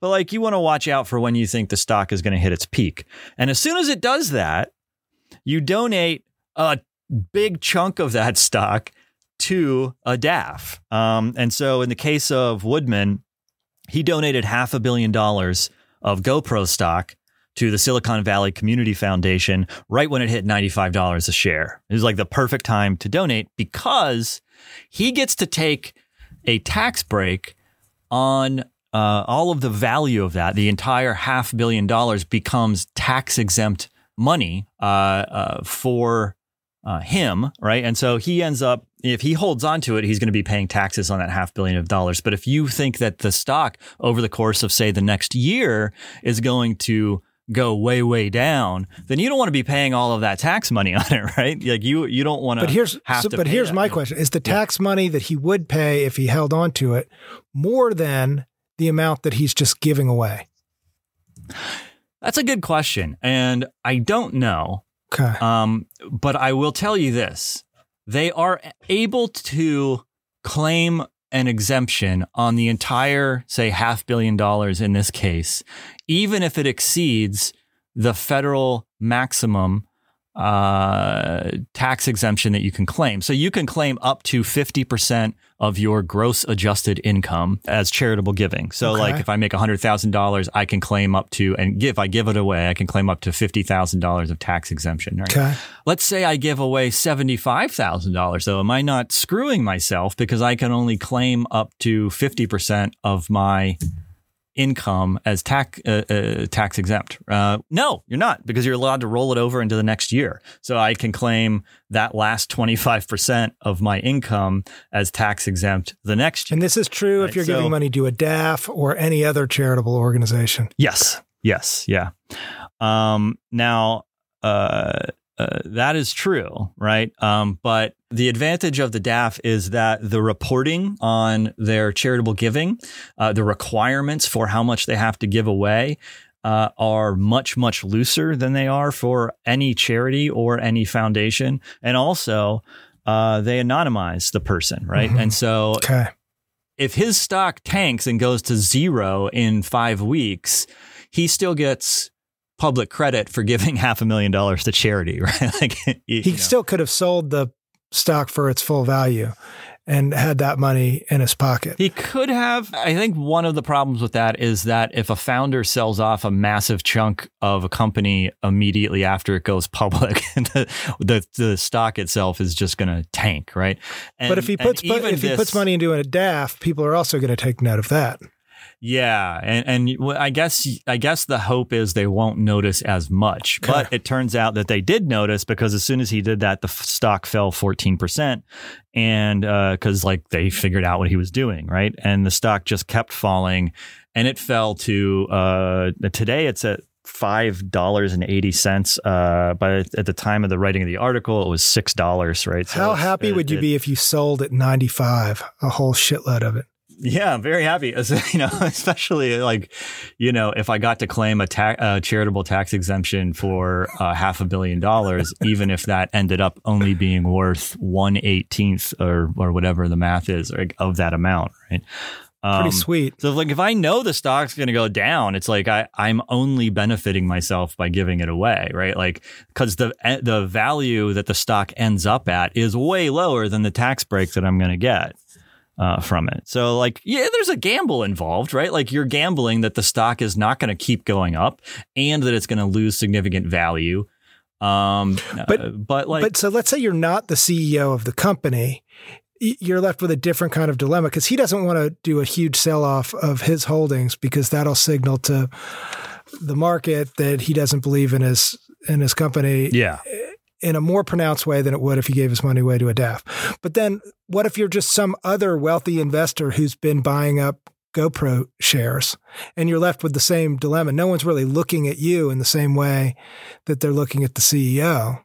But like you want to watch out for when you think the stock is going to hit its peak. And as soon as it does that, you donate a big chunk of that stock to a DAF. Um, and so in the case of Woodman, he donated half a billion dollars of GoPro stock to the Silicon Valley Community Foundation right when it hit $95 a share. It was like the perfect time to donate because he gets to take a tax break on uh, all of the value of that. The entire half billion dollars becomes tax exempt money uh, uh, for uh, him, right? And so he ends up, if he holds on to it, he's going to be paying taxes on that half billion of dollars. But if you think that the stock over the course of, say, the next year is going to go way, way down, then you don't want to be paying all of that tax money on it, right? Like you, you don't want to. But here's have so, to but here's my question: Is the tax money that he would pay if he held on to it more than the amount that he's just giving away? That's a good question, and I don't know. Okay. Um, but I will tell you this: they are able to claim an exemption on the entire, say, half billion dollars in this case, even if it exceeds the federal maximum uh, tax exemption that you can claim. So you can claim up to 50% of your gross adjusted income as charitable giving. So Okay. like if I make $100,000, I can claim up to, and if I give it away, I can claim up to $50,000 of tax exemption. Right? Okay. Let's say I give away $75,000 though. Am I not screwing myself because I can only claim up to 50% of my income as tax uh, uh, tax exempt. Uh, no, you're not because you're allowed to roll it over into the next year. So I can claim that last 25% of my income as tax exempt the next year. And this is true Right, if you're so- giving money to a DAF or any other charitable organization. Yes. Yes. Yeah. Um, now, uh, uh, that is true, right? Um, but the advantage of the DAF is that the reporting on their charitable giving, uh, the requirements for how much they have to give away, uh, are much much looser than they are for any charity or any foundation, and also uh, they anonymize the person, right? And so Okay. if his stock tanks and goes to zero in five weeks, he still gets public credit for giving half a million dollars to charity, right? like you He know. still could have sold the stock for its full value and had that money in his pocket. He could have. I think one of the problems with that is that if a founder sells off a massive chunk of a company immediately after it goes public, the, the the stock itself is just going to tank, right? And, but if he puts but even if he puts money into a DAF, people are also going to take note of that. Yeah, and and I guess I guess the hope is they won't notice as much, but it turns out that they did notice because as soon as he did that, the f- stock fell fourteen percent, and because like they figured out what he was doing, right? And the stock just kept falling, and it fell to uh, today it's at five dollars and eighty cents. Uh, but at the time of the writing of the article, it was six dollars. Right. So How happy it- would you it- be if you sold at 95, a whole shitload of it? Yeah, I'm very happy. As, you know, especially like, you know, if I got to claim a ta- uh, charitable tax exemption for uh, half a billion dollars, even if that ended up only being worth one eighteenth or or whatever the math is like, of that amount, right? Pretty Um, sweet. So like if I know the stock's going to go down, it's like I I'm only benefiting myself by giving it away, right? Like cuz the eh, the value that the stock ends up at is way lower than the tax break that I'm going to get. Uh, from it. So, like, yeah, there's a gamble involved, right? Like, you're gambling that the stock is not going to keep going up and that it's going to lose significant value. Um, But- uh, but like, but so let's say you're not the CEO of the company. You're left with a different kind of dilemma because he doesn't want to do a huge sell off of his holdings because that'll signal to the market that he doesn't believe in his in his company yeah, in a more pronounced way than it would if he gave his money away to a DAF. But then what if you're just some other wealthy investor who's been buying up GoPro shares and you're left with the same dilemma? No one's really looking at you in the same way that they're looking at the CEO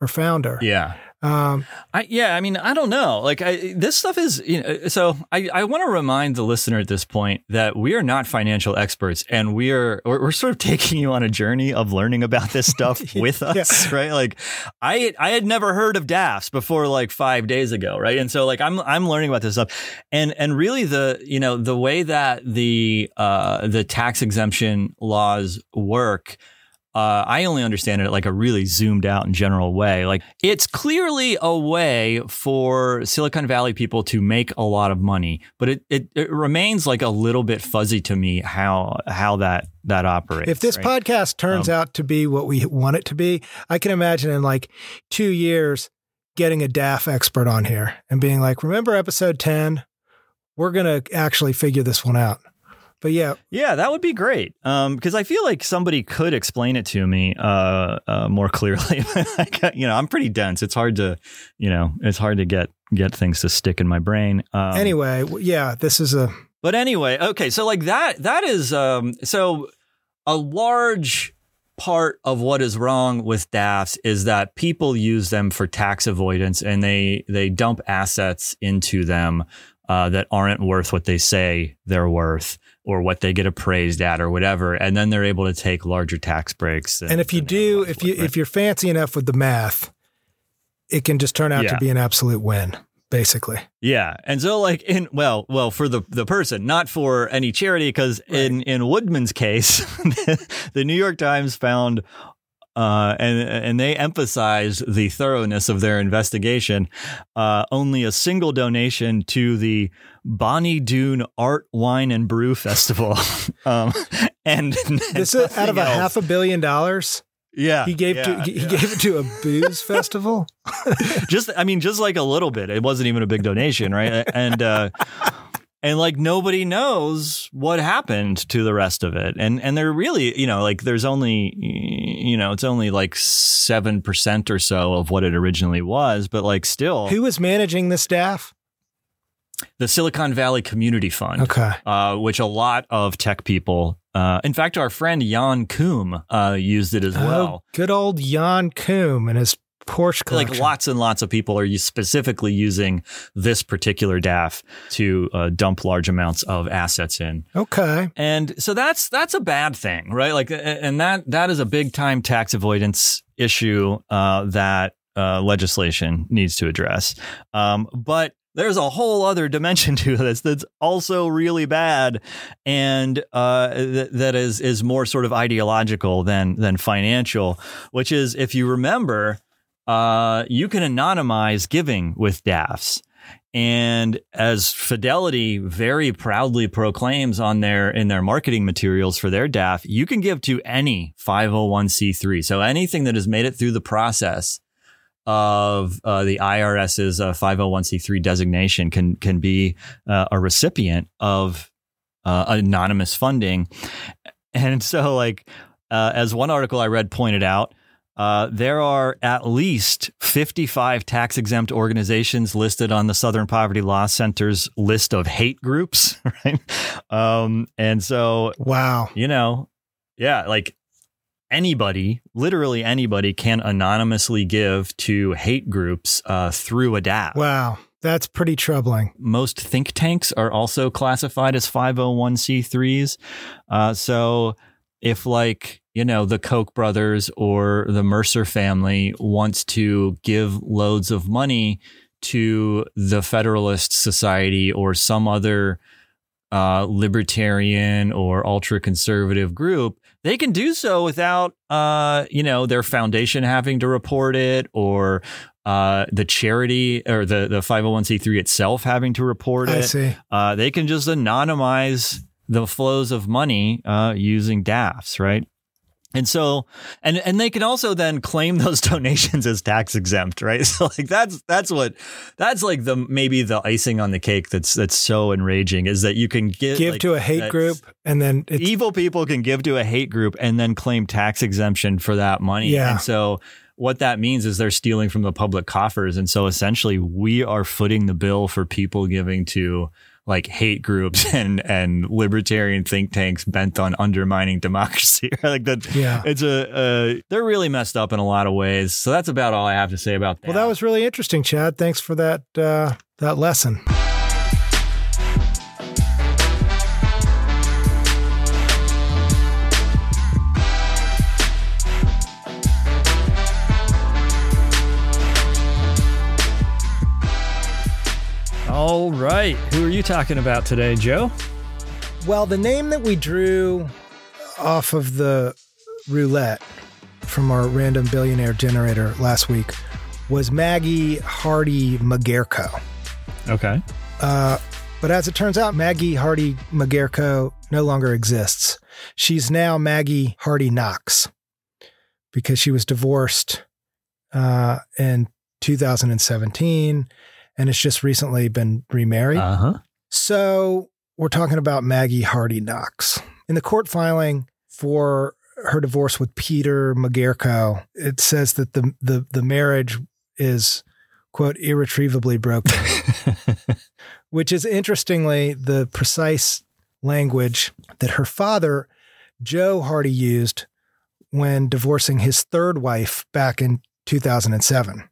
or founder. yeah. Um, I, yeah, I mean, I don't know. Like, I, this stuff is, you know, so I, I want to remind the listener at this point that we are not financial experts and we are, we're, we're sort of taking you on a journey of learning about this stuff with us, right? Like, I, I had never heard of DAFs before like five days ago, right? And so, like, I'm, I'm learning about this stuff. And, and really the, you know, the way that the, uh, the tax exemption laws work, uh, I only understand it like a really zoomed out and general way. Like it's clearly a way for Silicon Valley people to make a lot of money, but it, it, it remains like a little bit fuzzy to me how how that that operates. if this right? podcast turns Um, out to be what we want it to be, I can imagine in like two years getting a DAF expert on here and being like, remember episode 10? We're going to actually figure this one out. But yeah, Yeah, that would be great. Um, because I feel like somebody could explain it to me uh, uh more clearly. You know, I'm pretty dense. It's hard to, you know, it's hard to get get things to stick in my brain. Um, anyway, yeah, this is a But anyway, okay, so like that that is um so a large part of what is wrong with DAFs is that people use them for tax avoidance and they they dump assets into them uh, that aren't worth what they say they're worth or what they get appraised at or whatever and then they're able to take larger tax breaks and if you do, if you right? if you're fancy enough with the math, it can just turn out to be an absolute win, basically. Yeah, and so like in well, well for the the person, not for any charity, because in in Woodman's case, the New York Times found. Uh, and and they emphasized the thoroughness of their investigation. Uh, only a single donation to the Bonny Doon Art, Wine, and Brew Festival, um, and This is out of a half a billion dollars. yeah He gave yeah, to he yeah. gave it to a booze festival. just I mean, just like a little bit. It wasn't even a big donation, right? And uh and like nobody knows what happened to the rest of it. And and they're really, you know, like there's only you know, it's only like 7% or so of what it originally was, but like still Who was managing the staff? The Silicon Valley Community Fund. Okay. Uh, which a lot of tech people, uh, in fact, our friend Jan Koum uh, used it as well. Oh, good old Jan Koum and his Porsche collection. Like lots and lots of people are specifically using this particular DAF to uh, dump large amounts of assets in. Okay. And so that's that's a bad thing, right? Like, and that that is a big time tax avoidance issue uh, that uh, legislation needs to address. Um, but there's a whole other dimension to this that's also really bad, and uh, th- that is is more sort of ideological than than financial. Which is, if you remember, uh, you can anonymize giving with DAFs. And as Fidelity very proudly proclaims on their in their marketing materials for their DAF, you can give to any 501c3. So anything that has made it through the process of uh, the IRS's uh, 501c3 designation can can be uh, a recipient of uh, anonymous funding. And so, like uh, as one article I read pointed out, uh, there are at least 55 tax exempt organizations listed on the Southern Poverty Law Center's list of hate groups, right? Um, and so, Wow. you know, yeah, like anybody, literally anybody, can anonymously give to hate groups uh, through a DAF. Wow. That's pretty troubling. Most think tanks are also classified as 501c3s. Uh, so if, like, you know, the Koch brothers or the Mercer family wants to give loads of money to the Federalist Society or some other uh, libertarian or ultra conservative group, they can do so without, uh, you know, their foundation having to report it or uh, the charity or the, the 501c3 itself having to report I it. see. Uh, they can just anonymize the flows of money uh, using DAFs, right? And so, and and they can also then claim those donations as tax exempt, right? So like that's that's what that's like the maybe the icing on the cake that's that's so enraging is that you can give Give like, to a hate group and then it's evil people can give to a hate group and then claim tax exemption for that money. Yeah. And so what that means is they're stealing from the public coffers. And so essentially we are footing the bill for people giving to like hate groups and, and libertarian think tanks bent on undermining democracy. like that. Yeah. It's a, uh, they're really messed up in a lot of ways. So that's about all I have to say about that. Well, that was really interesting, Chad. Thanks for that uh, that lesson. All right. Who are you talking about today, Joe? Well, the name that we drew off of the roulette from our random billionaire generator last week was Maggie Hardy Magerko. Okay. Uh, but as it turns out, Maggie Hardy Magerko no longer exists. She's now Maggie Hardy Knox because she was divorced uh, in 2017 and has just recently been remarried. Uh huh. So we're talking about Maggie Hardy Knox. In the court filing for her divorce with Peter Magerko, it says that the the, the marriage is quote irretrievably broken, which is interestingly the precise language that her father, Joe Hardy, used when divorcing his third wife back in 2007.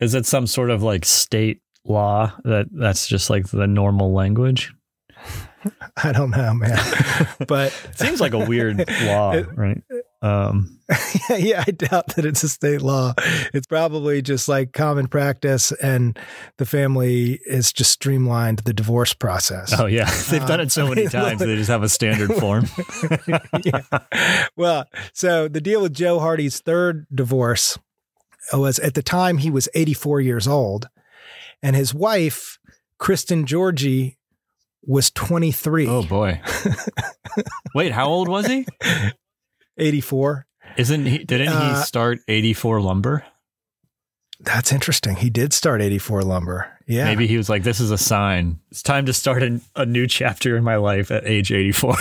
Is it some sort of like state law that that's just like the normal language? I don't know, man. but Seems like a weird law, It- right? Um, yeah, I doubt that it's a state law. It's probably just like common practice, and the family is just streamlined the divorce process. oh yeah, they've done it so many Uh, times. They just have a standard form. yeah. Well, so the deal with Joe Hardy's third divorce was at the time he was 84 years old, and his wife, Kristen Georgi, was 23. Oh boy. Wait, how old was he? 84. Isn't he? Didn't Uh, he start eighty four lumber? That's interesting. He did start 84 lumber. Yeah. Maybe he was like, "This is a sign. It's time to start a, a new chapter in my life at age eighty four.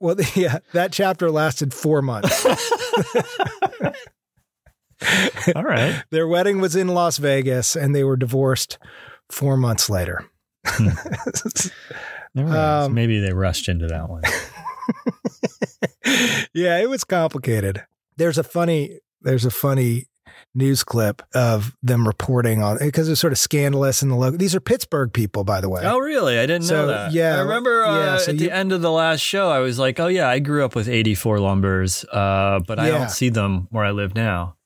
Well, yeah, that chapter lasted four months. All right. Their wedding was in Las Vegas and they were divorced four months later. All right. So Um, maybe they rushed into that one. yeah, it was complicated. There's a funny there's a funny news clip of them reporting on because it's sort of scandalous in the local. These are Pittsburgh people, by the way. Oh, really? I didn't So, know that. yeah, I remember uh, yeah, so at you- the end of the last show, I was like, "Oh yeah, I grew up with '84 lumbers, uh, but I don't see them where I live now."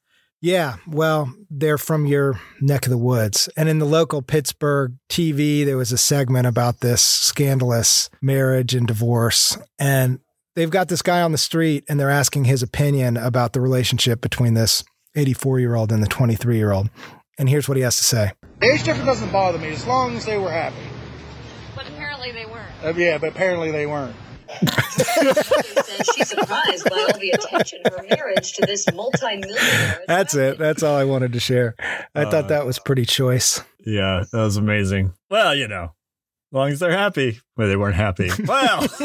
Yeah, well, they're from your neck of the woods. And in the local Pittsburgh TV, there was a segment about this scandalous marriage and divorce. And they've got this guy on the street and they're asking his opinion about the relationship between this 84 year old and the 23 year old. And here's what he has to say. The age difference doesn't bother me as long as they were happy. But apparently they weren't. Uh, yeah, but apparently they weren't. Says she's surprised by all the attention her marriage to this multi-millionaire. That's it. That's all I wanted to share. I Uh, thought that was pretty choice. Yeah, that was amazing. Well, you know, as long as they're happy. Well, they weren't happy. Well,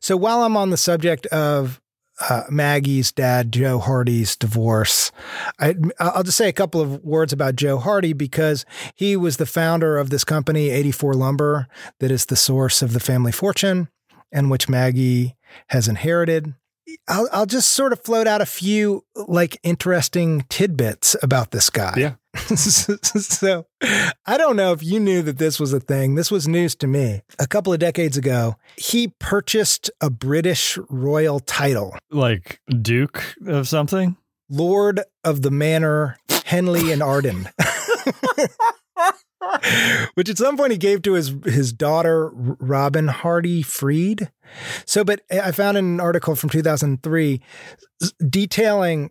So while I'm on the subject of uh, Maggie's dad, Joe Hardy's divorce, I, I'll just say a couple of words about Joe Hardy because he was the founder of this company, 84 Lumber, that is the source of the family fortune. and which Maggie has inherited. I'll, I'll just sort of float out a few like interesting tidbits about this guy. Yeah. so I don't know if you knew that this was a thing. This was news to me. A couple of decades ago, he purchased a British royal title, Like Duke of something? Lord of the Manor, Henley and Arden. Which at some point he gave to his his daughter Robin Hardy Freed. So, but I found an article from 2003 detailing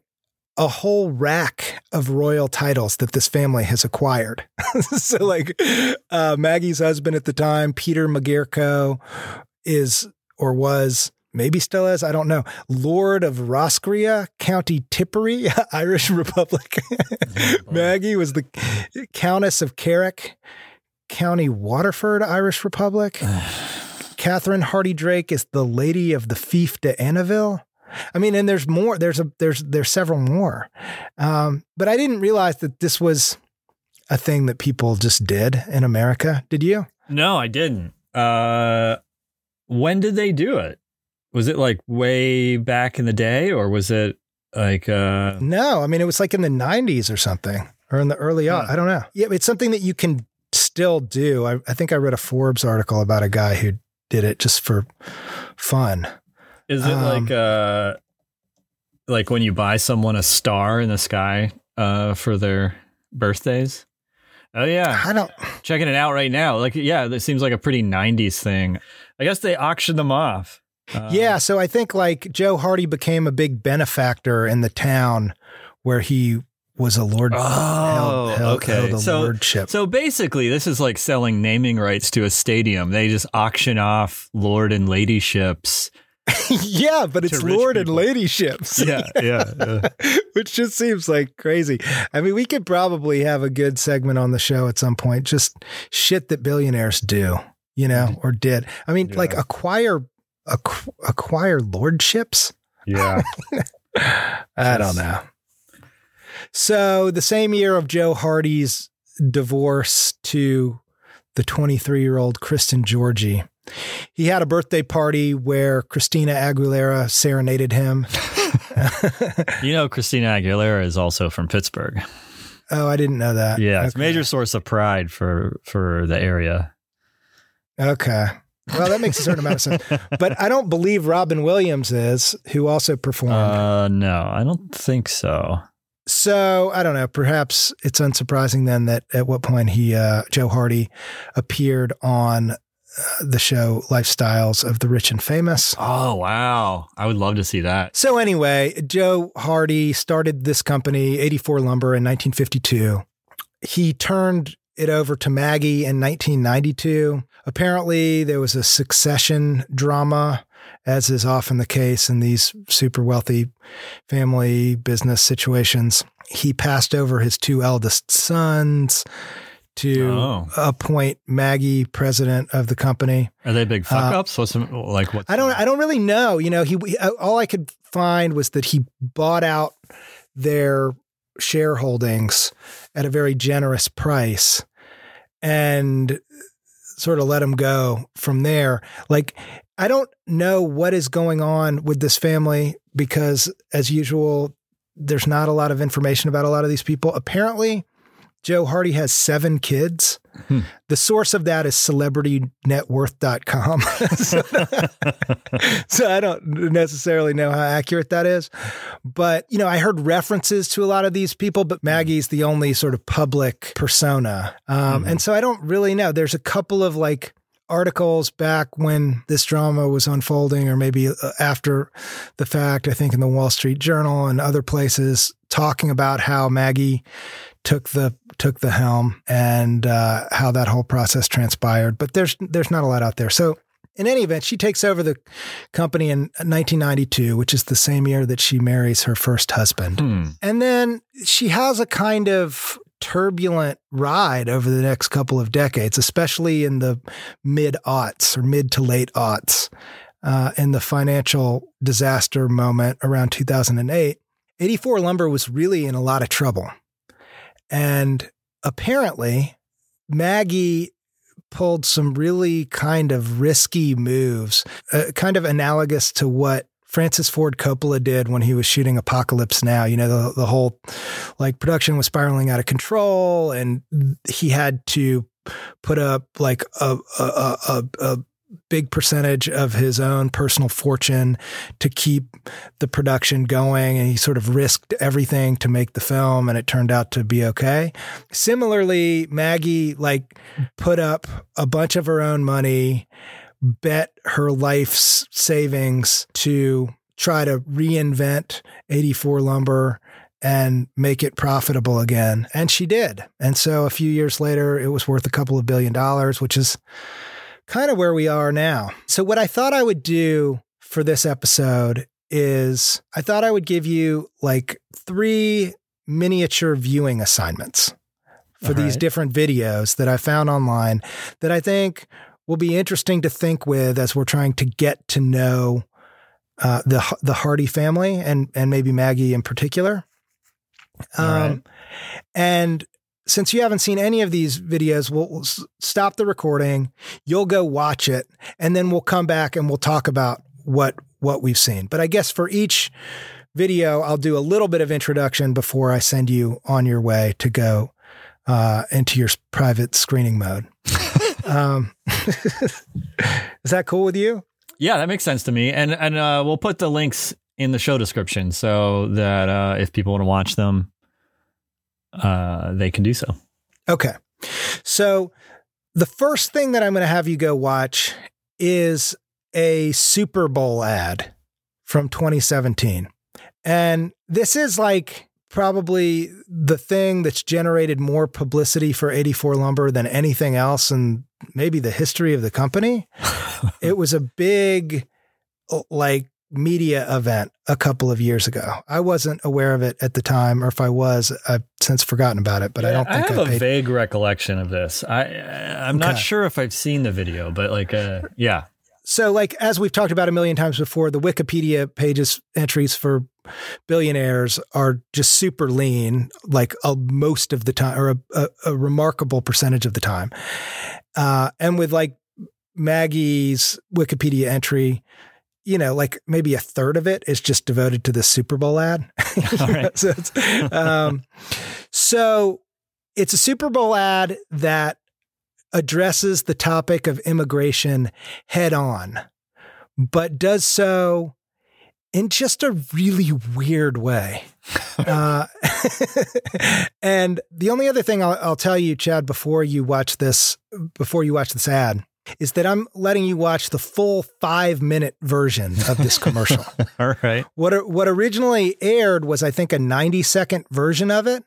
a whole rack of royal titles that this family has acquired. so, like uh, Maggie's husband at the time, Peter Magerko, is or was maybe still is, I don't know, Lord of Roscrea, County Tipperary, Irish Republic. Maggie was the Countess of Carrick, County Waterford, Irish Republic. Catherine Hardy Drake is the Lady of the Fief de Annaville. I mean, and there's more. There's a there's there's several more, um, but I didn't realize that this was a thing that people just did in America. Did you? No, I didn't. Uh, when did they do it? Was it like way back in the day, or was it like uh? No, I mean it was like in the '90s or something, or in the early. Huh. I don't know. Yeah, it's something that you can still do. I, I think I read a Forbes article about a guy who did it just for fun. Is it Um, like uh, like when you buy someone a star in the sky uh for their birthdays? Oh yeah, I don't. checking it out right now. Like yeah, that seems like a pretty '90s thing. I guess they auctioned them off. Uh, yeah, so I think like Joe Hardy became a big benefactor in the town where he was a lord. Oh, held, held, okay. held so, lordship. so basically, this is like selling naming rights to a stadium. They just auction off lord and ladyships. yeah, but it's lord and ladyships. Yeah, yeah. yeah. which just seems like crazy. I mean, we could probably have a good segment on the show at some point. Just shit that billionaires do, you know, or did. I mean, like acquire acqu- acquire lordships. yeah. I don't know. So the same year of Joe Hardy's divorce to the 23 year old Kristen Georgi, he had a birthday party where Christina Aguilera serenaded him. You know, Christina Aguilera is also from Pittsburgh. oh, I didn't know that. Yeah, it's a major source of pride for for the area. Okay. Well, that makes a certain amount of sense. But I don't believe Robin Williams is, who also performed. Uh, no, I don't think so. so I don't know. Perhaps it's unsurprising then that at what point he, uh, Joe Hardy, appeared on the show Lifestyles of the Rich and Famous. Oh wow, I would love to see that. So anyway, Joe Hardy started this company, 84 Lumber, in 1952. He turned it over to Maggie in 1992. Apparently, there was a succession drama, as is often the case in these super wealthy family business situations. He passed over his two eldest sons to Oh. appoint Maggie president of the company. Are they big fuck Uh, ups? What's some, like what? I don't. I don't really know. You know, he. he- All I could find was that he bought out their shareholdings at a very generous price, and sort of let them go from there. Like, I don't know what is going on with this family because, as usual, there's not a lot of information about a lot of these people. Apparently, Joe Hardy has seven kids. Hmm. The source of that is celebritynetworth.com. so, so I don't necessarily know how accurate that is. But, you know, I heard references to a lot of these people, but Maggie's the only sort of public persona. Um, And so I don't really know. There's a couple of like articles back when this drama was unfolding, or maybe uh, after the fact, I think in the Wall Street Journal and other places, talking about how Maggie took the took the helm and uh, how that whole process transpired. But there's there's not a lot out there. So in any event, she takes over the company in 1992, which is the same year that she marries her first husband. Hmm. And then she has a kind of turbulent ride over the next couple of decades, especially in the mid aughts or mid to late aughts. Uh, in the financial disaster moment around 2008, 84 Lumber was really in a lot of trouble. And apparently, Maggie pulled some really kind of risky moves, uh, kind of analogous to what Francis Ford Coppola did when he was shooting Apocalypse Now. You know, the, the whole like production was spiraling out of control and he had to put up like a, a, a, a big percentage of his own personal fortune to keep the production going and he sort of risked everything to make the film and it turned out to be okay. Similarly, Maggie like put up a bunch of her own money, bet her life's savings to try to reinvent 84 lumber and make it profitable again. And she did. And so a few years later, it was worth a couple of billion dollars, which is kind of where we are now. So, what I thought I would do for this episode is I thought I would give you like three miniature viewing assignments for All these right. different videos that I found online that I think will be interesting to think with as we're trying to get to know uh, the the Hardy family and and maybe Maggie in particular. Um, right. And since you haven't seen any of these videos, we'll, we'll stop the recording. You'll go watch it, and then we'll come back and we'll talk about what what we've seen. But I guess for each video, I'll do a little bit of introduction before I send you on your way to go uh, into your private screening mode. um, is that cool with you? Yeah, that makes sense to me. And and uh, we'll put the links in the show description so that uh, if people want to watch them, uh, they can do so. Okay. So the first thing that I'm going to have you go watch is a Super Bowl ad from 2017. And this is like probably the thing that's generated more publicity for 84 Lumber than anything else in maybe the history of the company. it was a big, like, media event a couple of years ago. I wasn't aware of it at the time, or if I was, I've since forgotten about it, but I don't I have I a paid vague recollection of this. I I'm not sure if I've seen the video, but like, uh, yeah, So, like as we've talked about a million times before, the Wikipedia pages entries for billionaires are just super lean, like uh, most of the time, or a, a, a remarkable percentage of the time. Uh, and with like Maggie's Wikipedia entry, you know, like maybe a third of it is just devoted to the Super Bowl ad. All right. so, it's, um, so it's a Super Bowl ad that addresses the topic of immigration head on, but does so in just a really weird way. uh, and the only other thing I'll, I'll tell you, Chad, before you watch this, before you watch this ad, is that I'm letting you watch the full five minute version of this commercial. all right. What what originally aired was, I think, a 90 second version of it.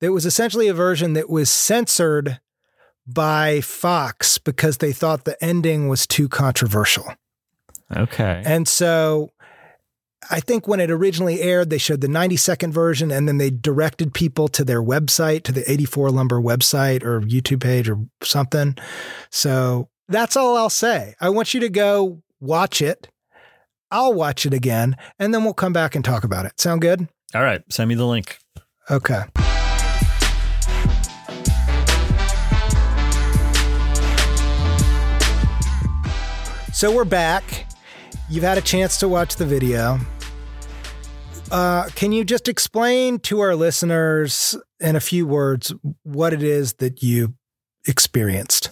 It was essentially a version that was censored by Fox because they thought the ending was too controversial. Okay. And so I think when it originally aired, they showed the 90 second version and then they directed people to their website, to the 84 Lumber website or YouTube page or something. So that's all I'll say. I want you to go watch it. I'll watch it again and then we'll come back and talk about it. Sound good? All right. Send me the link. Okay. So we're back. You've had a chance to watch the video. Uh, can you just explain to our listeners in a few words what it is that you experienced?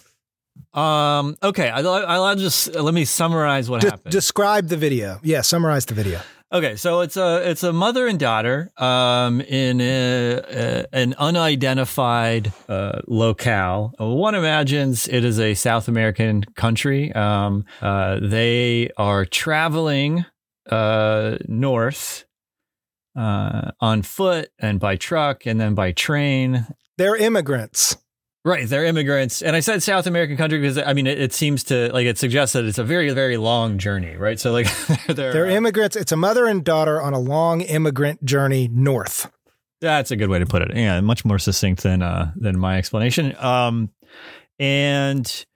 Um. Okay. I'll, I'll just let me summarize what happened. describe the video. Yeah, summarize the video. Okay, so it's a it's a mother and daughter um, in a, a, an unidentified uh, locale. One imagines it is a South American country. Um, uh, they are traveling uh, north uh, on foot and by truck and then by train. They're immigrants. Right, they're immigrants, and I said South American country because I mean it, it seems to like it suggests that it's a very very long journey, right? So like they're, They're immigrants. It's a mother and daughter on a long immigrant journey north. That's a good way to put it. Yeah, much more succinct than uh, than my explanation. Um, and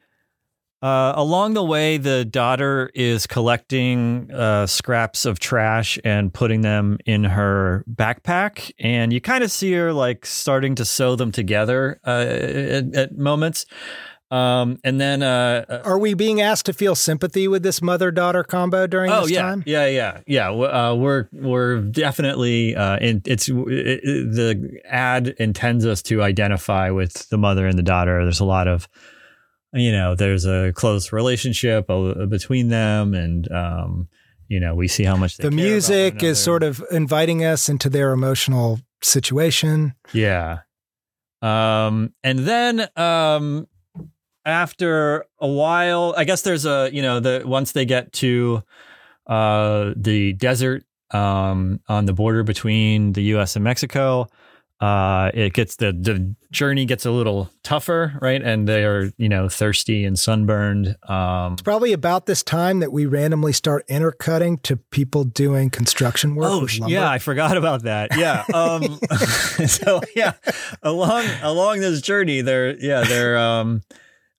uh, along the way, the daughter is collecting uh, scraps of trash and putting them in her backpack, and you kind of see her like starting to sew them together uh, at, at moments. Um, and then uh, uh, Are we being asked to feel sympathy with this mother daughter combo during oh this yeah, time? yeah, yeah, yeah. Uh, we're we're definitely uh, in, it's it, it- the ad intends us to identify with the mother and the daughter. There's a lot of you know, there's a close relationship uh, between them, and um, you know, we see how much they The music is sort of inviting us into their emotional situation. Yeah. Um, and then um, after a while, I guess there's a you know the once they get to uh, the desert um, on the border between the U.S. and Mexico, uh, it gets the the journey gets a little tougher, right? And they are you know thirsty and sunburned. Um, it's Probably about this time that we randomly start intercutting to people doing construction work. Oh with sh- lumber. yeah, I forgot about that. Yeah. Um, so yeah, along along this journey, they're yeah they're um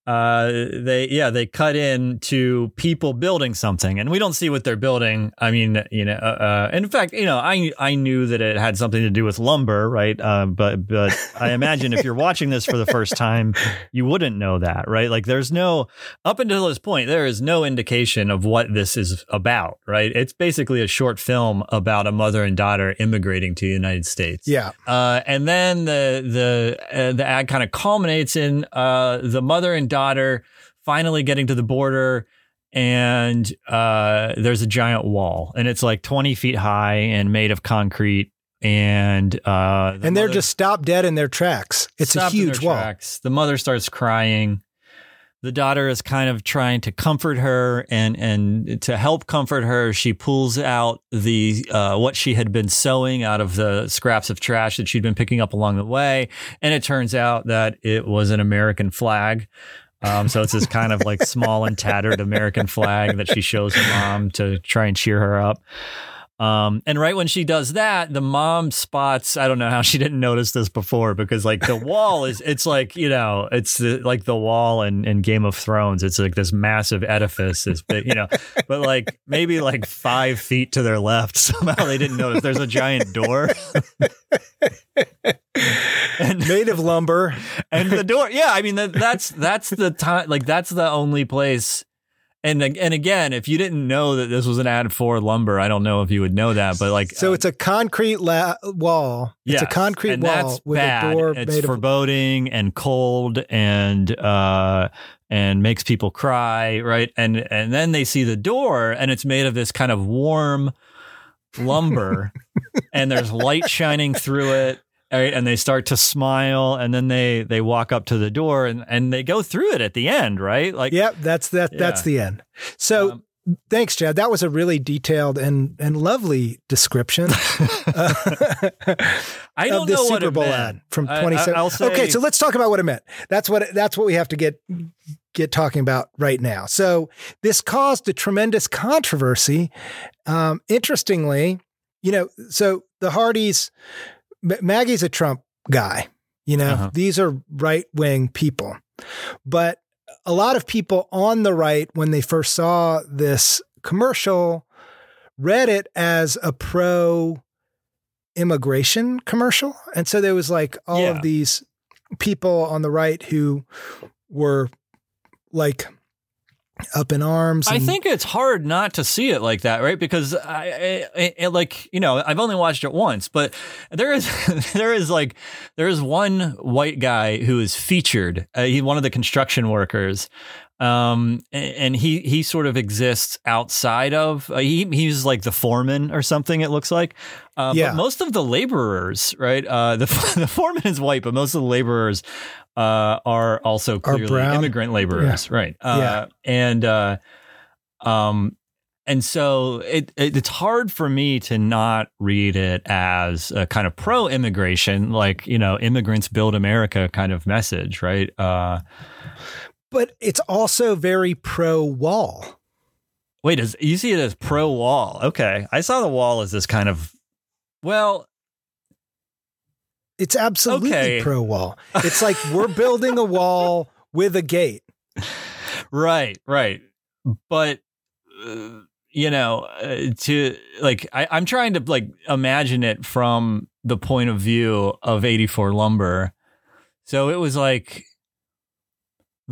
uh they yeah they cut in to people building something, and we don't see what they're building. I mean, you know, uh, uh, in fact, you know, I I knew that it had something to do with lumber, right? Uh, but but I imagine if you're watching this for the first time, you wouldn't know that, right? Like, there's no up until this point, there is no indication of what this is about, right? It's basically a short film about a mother and daughter immigrating to the United States. Yeah. Uh, and then the the uh, the ad kind of culminates in uh, the mother and daughter finally getting to the border, and uh, there's a giant wall, and it's like 20 feet high and made of concrete. And uh, the and they're just stopped dead in their tracks. It's a huge wall. tracks. The mother starts crying. The daughter is kind of trying to comfort her, and and to help comfort her, she pulls out the uh, what she had been sewing out of the scraps of trash that she'd been picking up along the way, and it turns out that it was an American flag. Um, so it's this kind of like small and tattered American flag that she shows her mom to try and cheer her up. Um, and right when she does that, the mom spots, I don't know how she didn't notice this before because like the wall is, it's like, you know, it's the, like the wall in, in Game of Thrones. It's like this massive edifice, this big, you know, but like maybe like five feet to their left, somehow they didn't notice there's a giant door. and Made of lumber. and the door yeah i mean that, that's that's the time like that's the only place and and again if you didn't know that this was an ad for lumber i don't know if you would know that but like So it's a concrete la- wall. It's a concrete wall with bad. a door It's made of foreboding and cold and uh and makes people cry, right? And and then they see the door and it's made of this kind of warm lumber and there's light shining through it. Right, and they start to smile, and then they they walk up to the door, and, and they go through it at the end, right? Like, Yep, that's that. That's the end. So, Um, thanks, Chad. That was a really detailed and and lovely description. uh, I don't of this know what Super it Bowl meant. ad from I- I- 27. I'll say- okay, so let's talk about what it meant. That's what that's what we have to get get talking about right now. So this caused a tremendous controversy. Um, interestingly, you know, so the Hardys, Maggie's a Trump guy. You know, Uh-huh. these are right wing people, but a lot of people on the right, when they first saw this commercial, read it as a pro immigration commercial. And so there was like all Yeah. of these people on the right who were like up in arms. I think it's hard not to see it like that, right? Because I, I, I like you know I've only watched it once, but there is there is like there is one white guy who is featured. Uh, he's one of the construction workers, um, and, and he he sort of exists outside of uh, he he's like the foreman or something. It looks like, uh, Yeah. But most of the laborers, right? Uh, the the foreman is white, but most of the laborers uh, are also clearly brown. immigrant laborers, right? Uh, Yeah. and uh, um, and so it, it it's hard for me to not read it as a kind of pro immigration, like you know, immigrants build America kind of message, right? But it's also very pro wall. wait, is you see it as pro wall? Okay, I saw the wall as this kind of well, It's absolutely Okay. pro wall. It's like we're building a wall with a gate. Right, right. But uh, you know, uh, to like, I, I'm trying to like imagine it from the point of view of 84 lumber. So it was like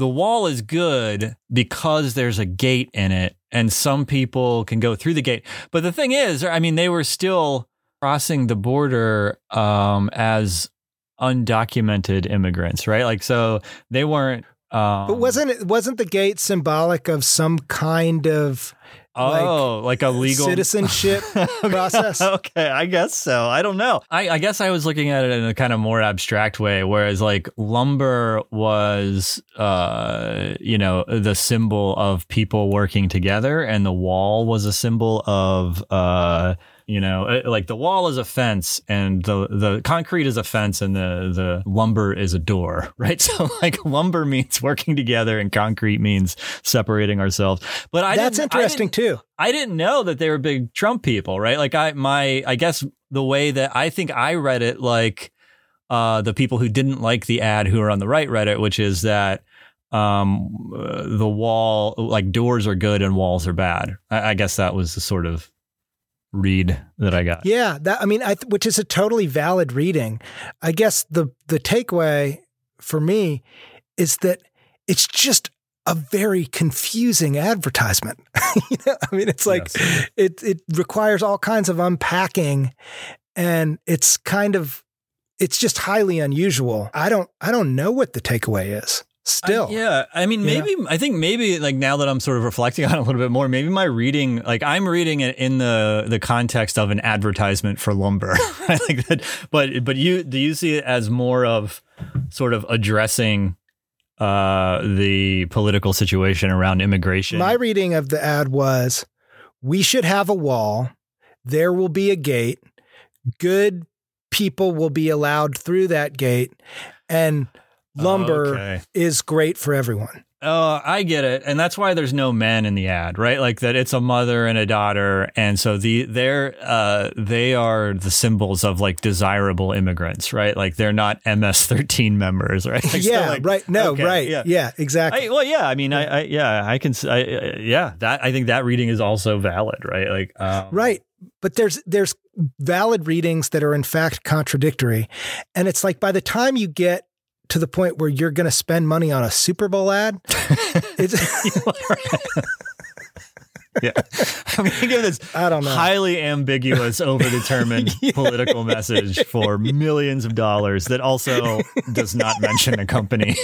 the wall is good because there's a gate in it and some people can go through the gate. But the thing is, I mean, they were still crossing the border um, as undocumented immigrants, right? Like, so they weren't. Um, But wasn't it wasn't the gate symbolic of some kind of oh, like, a legal citizenship process? okay, I guess so. I don't know. I, I guess I was looking at it in a kind of more abstract way, whereas like lumber was, uh, you know, the symbol of people working together, and the wall was a symbol of, uh, you know, uh, like the wall is a fence, and the the concrete is a fence, and the the lumber is a door, right? So like lumber means working together, and concrete means separating ourselves. But I That's didn't- I interesting too. I didn't know that they were big Trump people, right? Like I my I guess the way that I think I read it like uh the people who didn't like the ad who are on the right read it, which is that um uh, the wall like doors are good and walls are bad. I, I guess that was the sort of read that I got. Yeah, that I mean, I, th- which is a totally valid reading. I guess the the takeaway for me is that it's just a very confusing advertisement. you know, I mean, it's like it it requires all kinds of unpacking, and it's kind of it's just highly unusual. I don't I don't know what the takeaway is. Still, I- yeah. I mean, Yeah. maybe, I think maybe like now that I'm sort of reflecting on it a little bit more, maybe my reading, like I'm reading it in the, the context of an advertisement for lumber. I think that, but, but you, do you see it as more of sort of addressing, uh, the political situation around immigration? My reading of the ad was we should have a wall. There will be a gate. Good people will be allowed through that gate. And lumber Okay. is great for everyone. Oh, I get it, and that's why there's no men in the ad, right? Like that, it's a mother and a daughter, and so the they're uh, they are the symbols of like desirable immigrants, right? Like they're not MS-13 members, right? Like, yeah, like- right. No, okay, right. yeah. Yeah, exactly. I, well, yeah. I mean, I, I, yeah, I can, I, I- yeah. That I think that reading is also valid, right? Like, um, Right. But there's there's valid readings that are in fact contradictory. And it's like by the time you get to the point where you're going to spend money on a Super Bowl ad, it's yeah. I mean, give this I don't know. highly ambiguous, overdetermined political message for millions of dollars that also does not mention a company.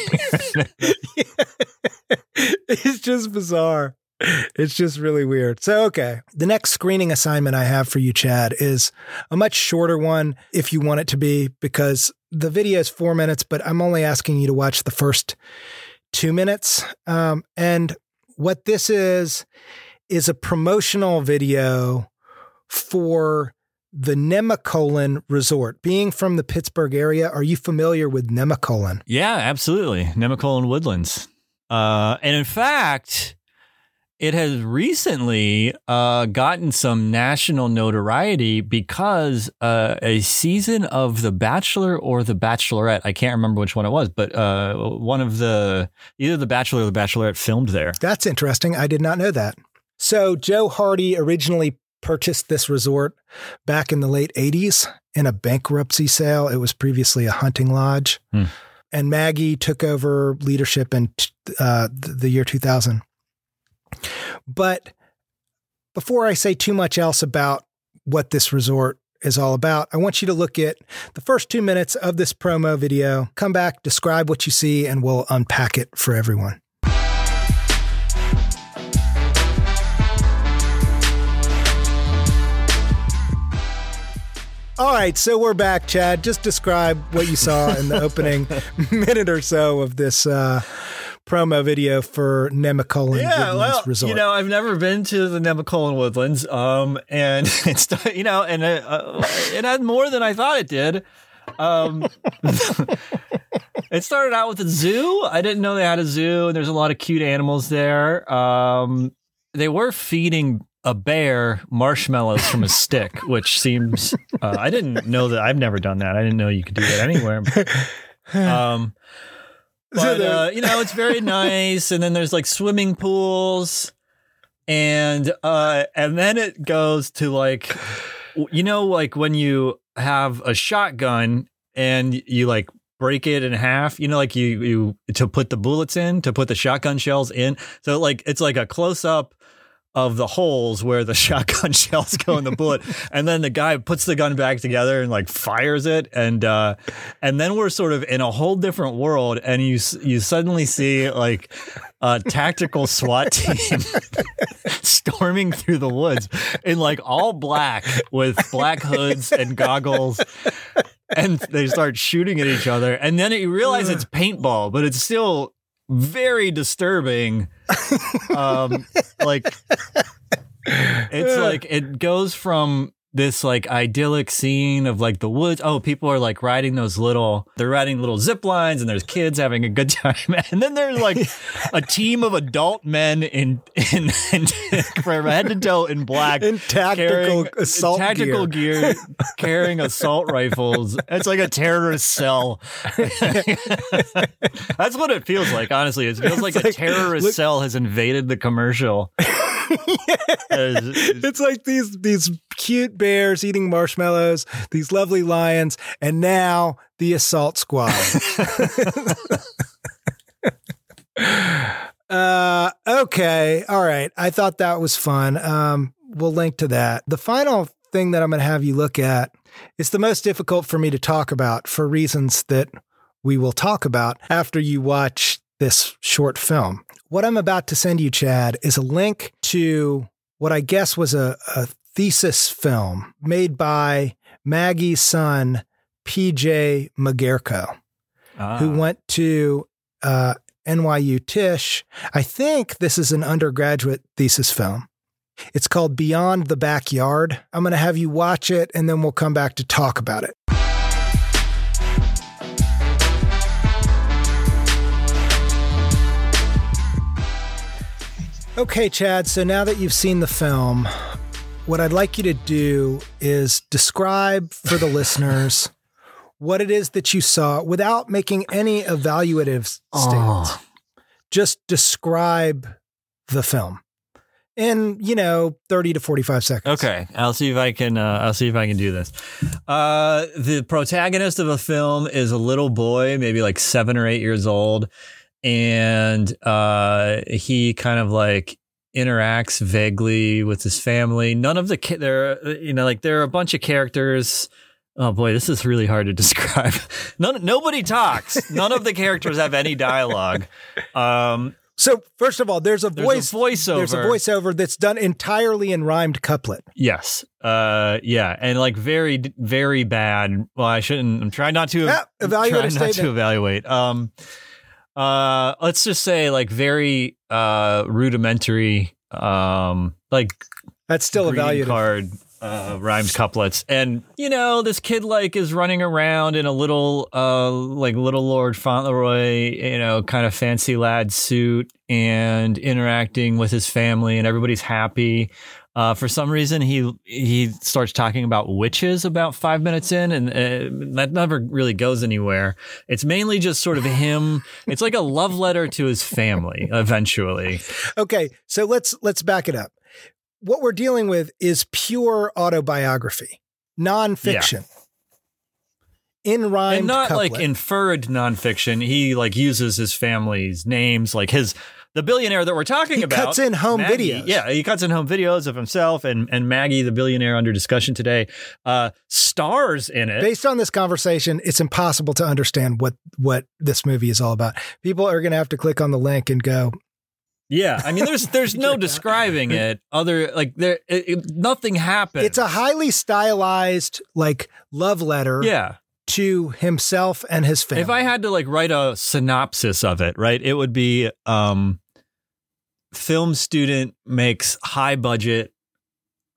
it's just bizarre. It's just really weird. So, okay. The next screening assignment I have for you, Chad, is a much shorter one if you want it to be, because the video is four minutes, but I'm only asking you to watch the first two minutes. Um, and what this is, is a promotional video for the Nemacolin Resort. Being from the Pittsburgh area, are you familiar with Nemacolin? yeah, absolutely. Nemacolin Woodlands. Uh, and in fact, it has recently uh, gotten some national notoriety because uh, a season of The Bachelor or The Bachelorette, I can't remember which one it was, but uh, one of the, either The Bachelor or The Bachelorette filmed there. That's interesting. I did not know that. So Joe Hardy originally purchased this resort back in the late 80s in a bankruptcy sale. It was previously a hunting lodge. Hmm. And Maggie took over leadership in uh, the year 2000. But before I say too much else about what this resort is all about, I want you to look at the first two minutes of this promo video, come back, describe what you see, and we'll unpack it for everyone. All right, so we're back, Chad. Just describe what you saw in the opening minute or so of this uh, promo video for Nemacolin Yeah, Woodlands well, Resort. you know, I've never been to the Nemacolin Woodlands, um, and it's you know, and it, uh, it had more than I thought it did. Um, it started out with a zoo. I didn't know they had a zoo, and there's a lot of cute animals there. Um, they were feeding a bear marshmallows from a stick, which seems uh, I didn't know that. I've never done that. I didn't know you could do that anywhere. Um, but uh, you know, it's very nice. And then there's like swimming pools, and uh, and then it goes to like, you know, like when you have a shotgun and you like break it in half. You know, like you you to put the bullets in, to put the shotgun shells in. So like it's like a close up of the holes where the shotgun shells go in the bullet. And then the guy puts the gun back together and like fires it. And uh and then we're sort of in a whole different world. And you you suddenly see like a tactical SWAT team storming through the woods in like all black with black hoods and goggles. And they start shooting at each other. And then you realize it's paintball but it's still very disturbing. Um like it's like it goes from this like idyllic scene of like the woods. Oh, people are like riding those little, they're riding little zip lines and there's kids having a good time. And then there's like a team of adult men in, in, in from head to toe in black. In tactical assault tactical gear. carrying assault rifles. It's like a terrorist cell. That's what it feels like, honestly. It feels like, a terrorist look- cell has invaded the commercial. It's- like these these cute bears eating marshmallows, these lovely lions, and now the assault squad. uh, okay, all right. I thought that was fun. Um, we'll link to that. The final thing that I'm going to have you look at is the most difficult for me to talk about for reasons that we will talk about after you watch this short film. What I'm about to send you, Chad, is a link to what I guess was a, a thesis film made by Maggie's son, PJ Magerko, Ah. who went to uh, NYU Tisch. I think this is an undergraduate thesis film. It's called Beyond the Backyard. I'm going to have you watch it and then we'll come back to talk about it. Okay, Chad. So now that you've seen the film, what I'd like you to do is describe for the listeners what it is that you saw without making any evaluative statements. Just describe the film in, you know, 30 to 45 seconds. Okay, I'll see if I can. Uh, I'll see if I can do this. Uh, the protagonist of a film is a little boy, maybe like seven or eight years old, and uh, he kind of like interacts vaguely with his family. None of the ki- there, you know, like there are a bunch of characters. Oh boy, this is really hard to describe. None, nobody talks. None of the characters have any dialogue. Um, So, first of all, there's a There's a voiceover. There's a voiceover that's done entirely in rhymed couplet. Yes. Uh yeah, and like very very bad. Well, I shouldn't I'm trying not to Yeah, evaluate try a not to evaluate. Um uh let's just say like very uh rudimentary um like That's still a value card uh rhymes couplets. And you know this kid like is running around in a little uh like little lord fauntleroy you know kind of fancy lad suit and interacting with his family and everybody's happy uh, for some reason, he he starts talking about witches about five minutes in, and uh, that never really goes anywhere. It's mainly just sort of him. It's like a love letter to his family. Eventually, Okay, so let's let's back it up. What we're dealing with is pure autobiography, nonfiction. In rhyme and not couplet. like inferred nonfiction. He like uses his family's names, like his the billionaire that we're talking He about. cuts in home Maggie- videos. Yeah, he cuts in home videos of himself and and Maggie, the billionaire under discussion today, uh, stars in it. Based on this conversation, it's impossible to understand what what this movie is all about. People are going to have to click on the link and go. Yeah, I mean, there's there's no describing it. Other like there, it, it- nothing happened. It's a highly stylized like love letter yeah. to himself and his family. If I had to like write a synopsis of it, right, it would be um, film student makes high budget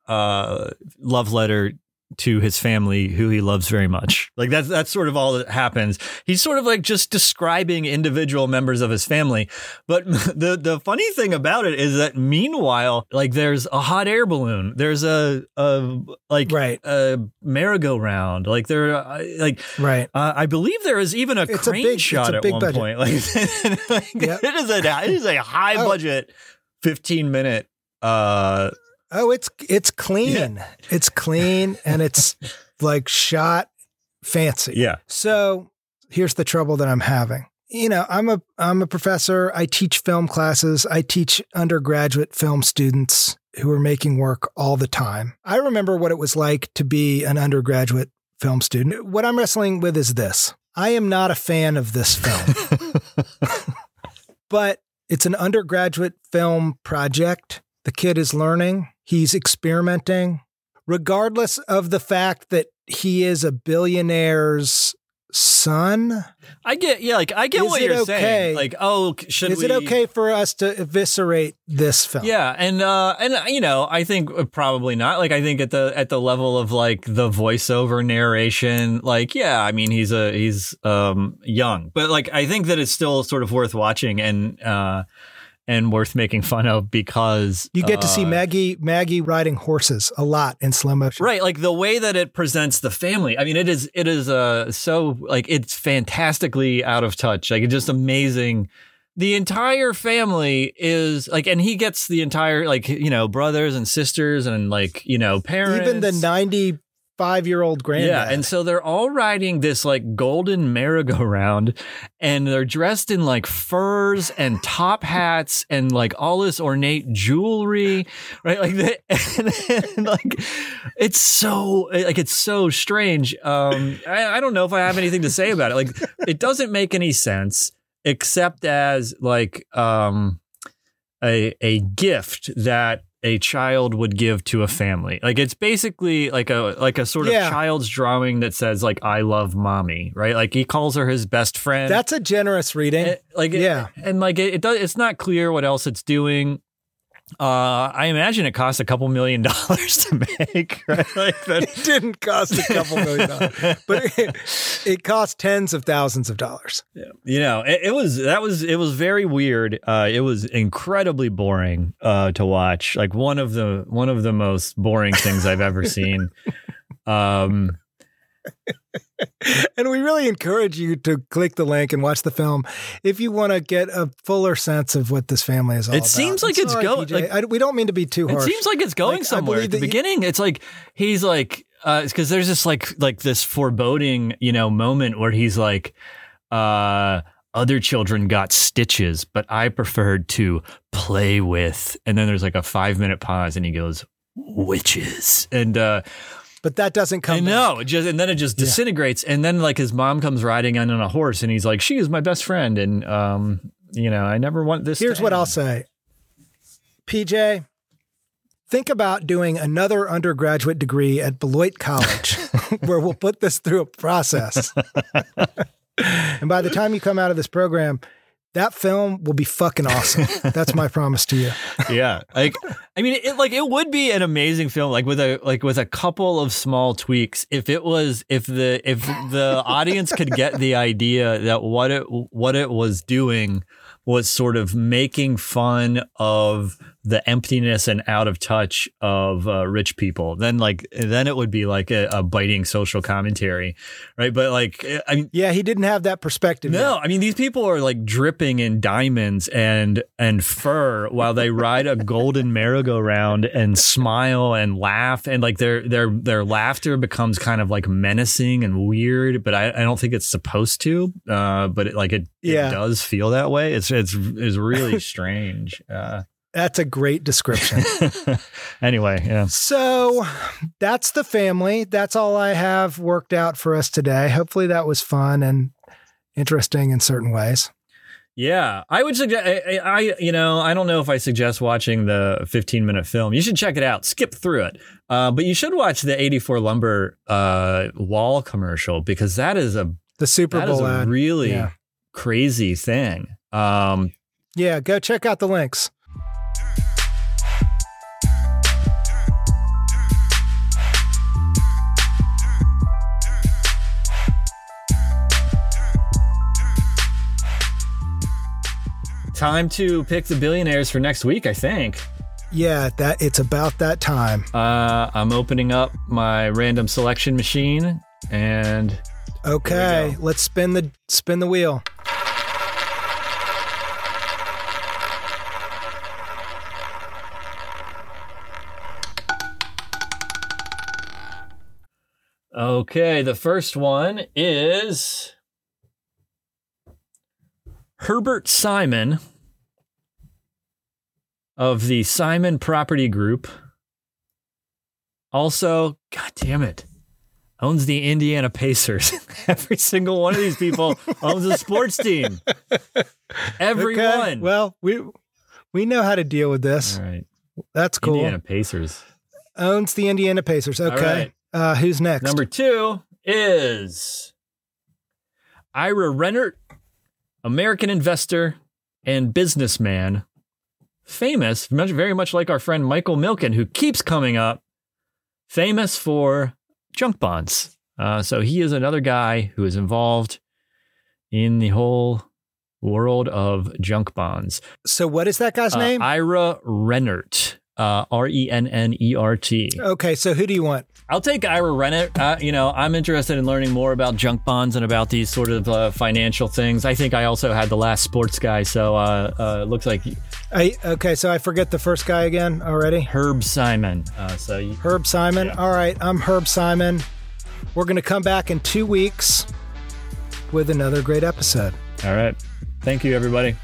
uh, love letter to his family who he loves very much. Like that's that's sort of all that happens. He's sort of like just describing individual members of his family. But the the funny thing about it is that meanwhile, like there's a hot air balloon, there's a a like Right. a merry-go-round, like there uh, like right. uh, I believe there is even a It's a crane big- it's shot a at big one budget. point. Like, like, Yep. it is a it is a high Oh. budget, fifteen minute. Uh, Oh, it's it's clean. It's clean and it's like shot fancy. yeah, So here's the trouble that I'm having. You know, I'm a I'm a professor. I teach film classes. I teach undergraduate film students who are making work all the time. I remember what it was like to be an undergraduate film student. What I'm wrestling with is this. I am not a fan of this film. but it's an undergraduate film project. The kid is learning, he's experimenting, regardless of the fact that he is a billionaire's son. I get, yeah, like I get Is what it you're okay? saying. Like, oh, should is we? it okay for us to eviscerate this film? Yeah, and uh, and you know, I think uh, probably not. Like, I think at the at the level of like the voiceover narration, like, yeah, I mean, he's a he's um young, but like, I think that it's still sort of worth watching and uh and worth making fun of because You get to see uh, Maggie Maggie riding horses a lot in slow motion. Right, like the way that it presents the family. I mean, it is it is uh so like it's fantastically out of touch. Like it's just amazing. The entire family is like, and he gets the entire like you know brothers and sisters and like you know parents. Even the 95 year old granddad. Yeah, and so they're all riding this like golden merry-go-round, and they're dressed in like furs and top hats and like all this ornate jewelry, right? Like, the, and, and, like it's so like it's so strange. Um, I, I don't know if I have anything to say about it. Like, it doesn't make any sense except as like um a a gift that a child would give to a family. Like it's basically like a like a sort of child's drawing that says like I love mommy, right? Like he calls her his best friend. That's a generous reading. It- like Yeah. and like it, it does it's not clear what else it's doing. Uh, I imagine it costs a couple million dollars to make, right? Like that. it didn't cost a couple million dollars, but it, it cost tens of thousands of dollars. you know it, it was that was it was very weird uh it was incredibly boring uh to watch like one of the one of the most boring things i've ever seen um And we really encourage you to click the link and watch the film if you want to get a fuller sense of what this family is all about. It about. seems like I'm it's sorry, go- like- I, we don't mean to be too it seems like it's going Like, somewhere at the that you- beginning it's like he's like uh because there's this like like this foreboding you know moment where he's like uh other children got stitches but i preferred to play with and then there's like a five minute pause and he goes witches and uh but that doesn't come. I know. Just and then it just Yeah. disintegrates. And then like his mom comes riding in on a horse and he's like, She is my best friend. And um, you know, I never want this. Here's what. I'll say, PJ. Think about doing another undergraduate degree at Beloit College, where we'll put this through a process. and by the time you come out of this program, that film will be fucking awesome. That's my promise to you. yeah. Like I mean it like it would be an amazing film, like with a like with a couple of small tweaks. If it was if the if the audience could get the idea that what it what it was doing was sort of making fun of the emptiness and out of touch of uh, rich people, then like then it would be like a, a biting social commentary, right? But like I mean, Yeah, he didn't have that perspective. no, yet. I mean these people are like dripping in diamonds and and fur while they ride a golden merry-go-round and smile and laugh and like their their their laughter becomes kind of like menacing and weird, but I, I don't think it's supposed to. Uh, but it, like it, Yeah. it does feel that way. It's it's it's really strange. Uh, That's a great description. anyway, yeah. So that's the family. That's all I have worked out for us today. Hopefully that was fun and interesting in certain ways. Yeah, I would suggest. I, I, you know, I don't know if I suggest watching the 15 minute film. You should check it out. Skip through it, uh, but you should watch the 84 lumber uh, wall commercial because that is a The Super that is Bowl a ad. really Yeah. crazy thing. Um, Yeah, go check out the links. Time to pick the billionaires for next week. I think. Yeah, that it's about that time. Uh, I'm opening up my random selection machine and Okay, let's spin the spin the wheel. okay, the first one is Herbert Simon of the Simon Property Group. Also, god damn it, owns the Indiana Pacers. Every single one of these people owns a sports team. Everyone. Okay, Well, we we know how to deal with this. All right. That's cool. Indiana Pacers. Owns the Indiana Pacers. Okay. right. Uh, who's next? Number two is Ira Rennert, American investor and businessman, famous, much, very much like our friend Michael Milken, who keeps coming up, famous for junk bonds. Uh, so he is another guy who is involved in the whole world of junk bonds. So what is that guy's Uh, name? Ira Rennert, uh, R E N N E R T. okay, so who do you want? I'll take Ira Rennert. Uh, you know, I'm interested in learning more about junk bonds and about these sort of uh, financial things. I think I also had the last sports guy, so uh, uh, looks like I, okay, so I forget the first guy again already. Herb Simon. Uh, so you, Herb Simon. All right, I'm Herb Simon. We're going to come back in two weeks with another great episode. all right. Thank you, everybody.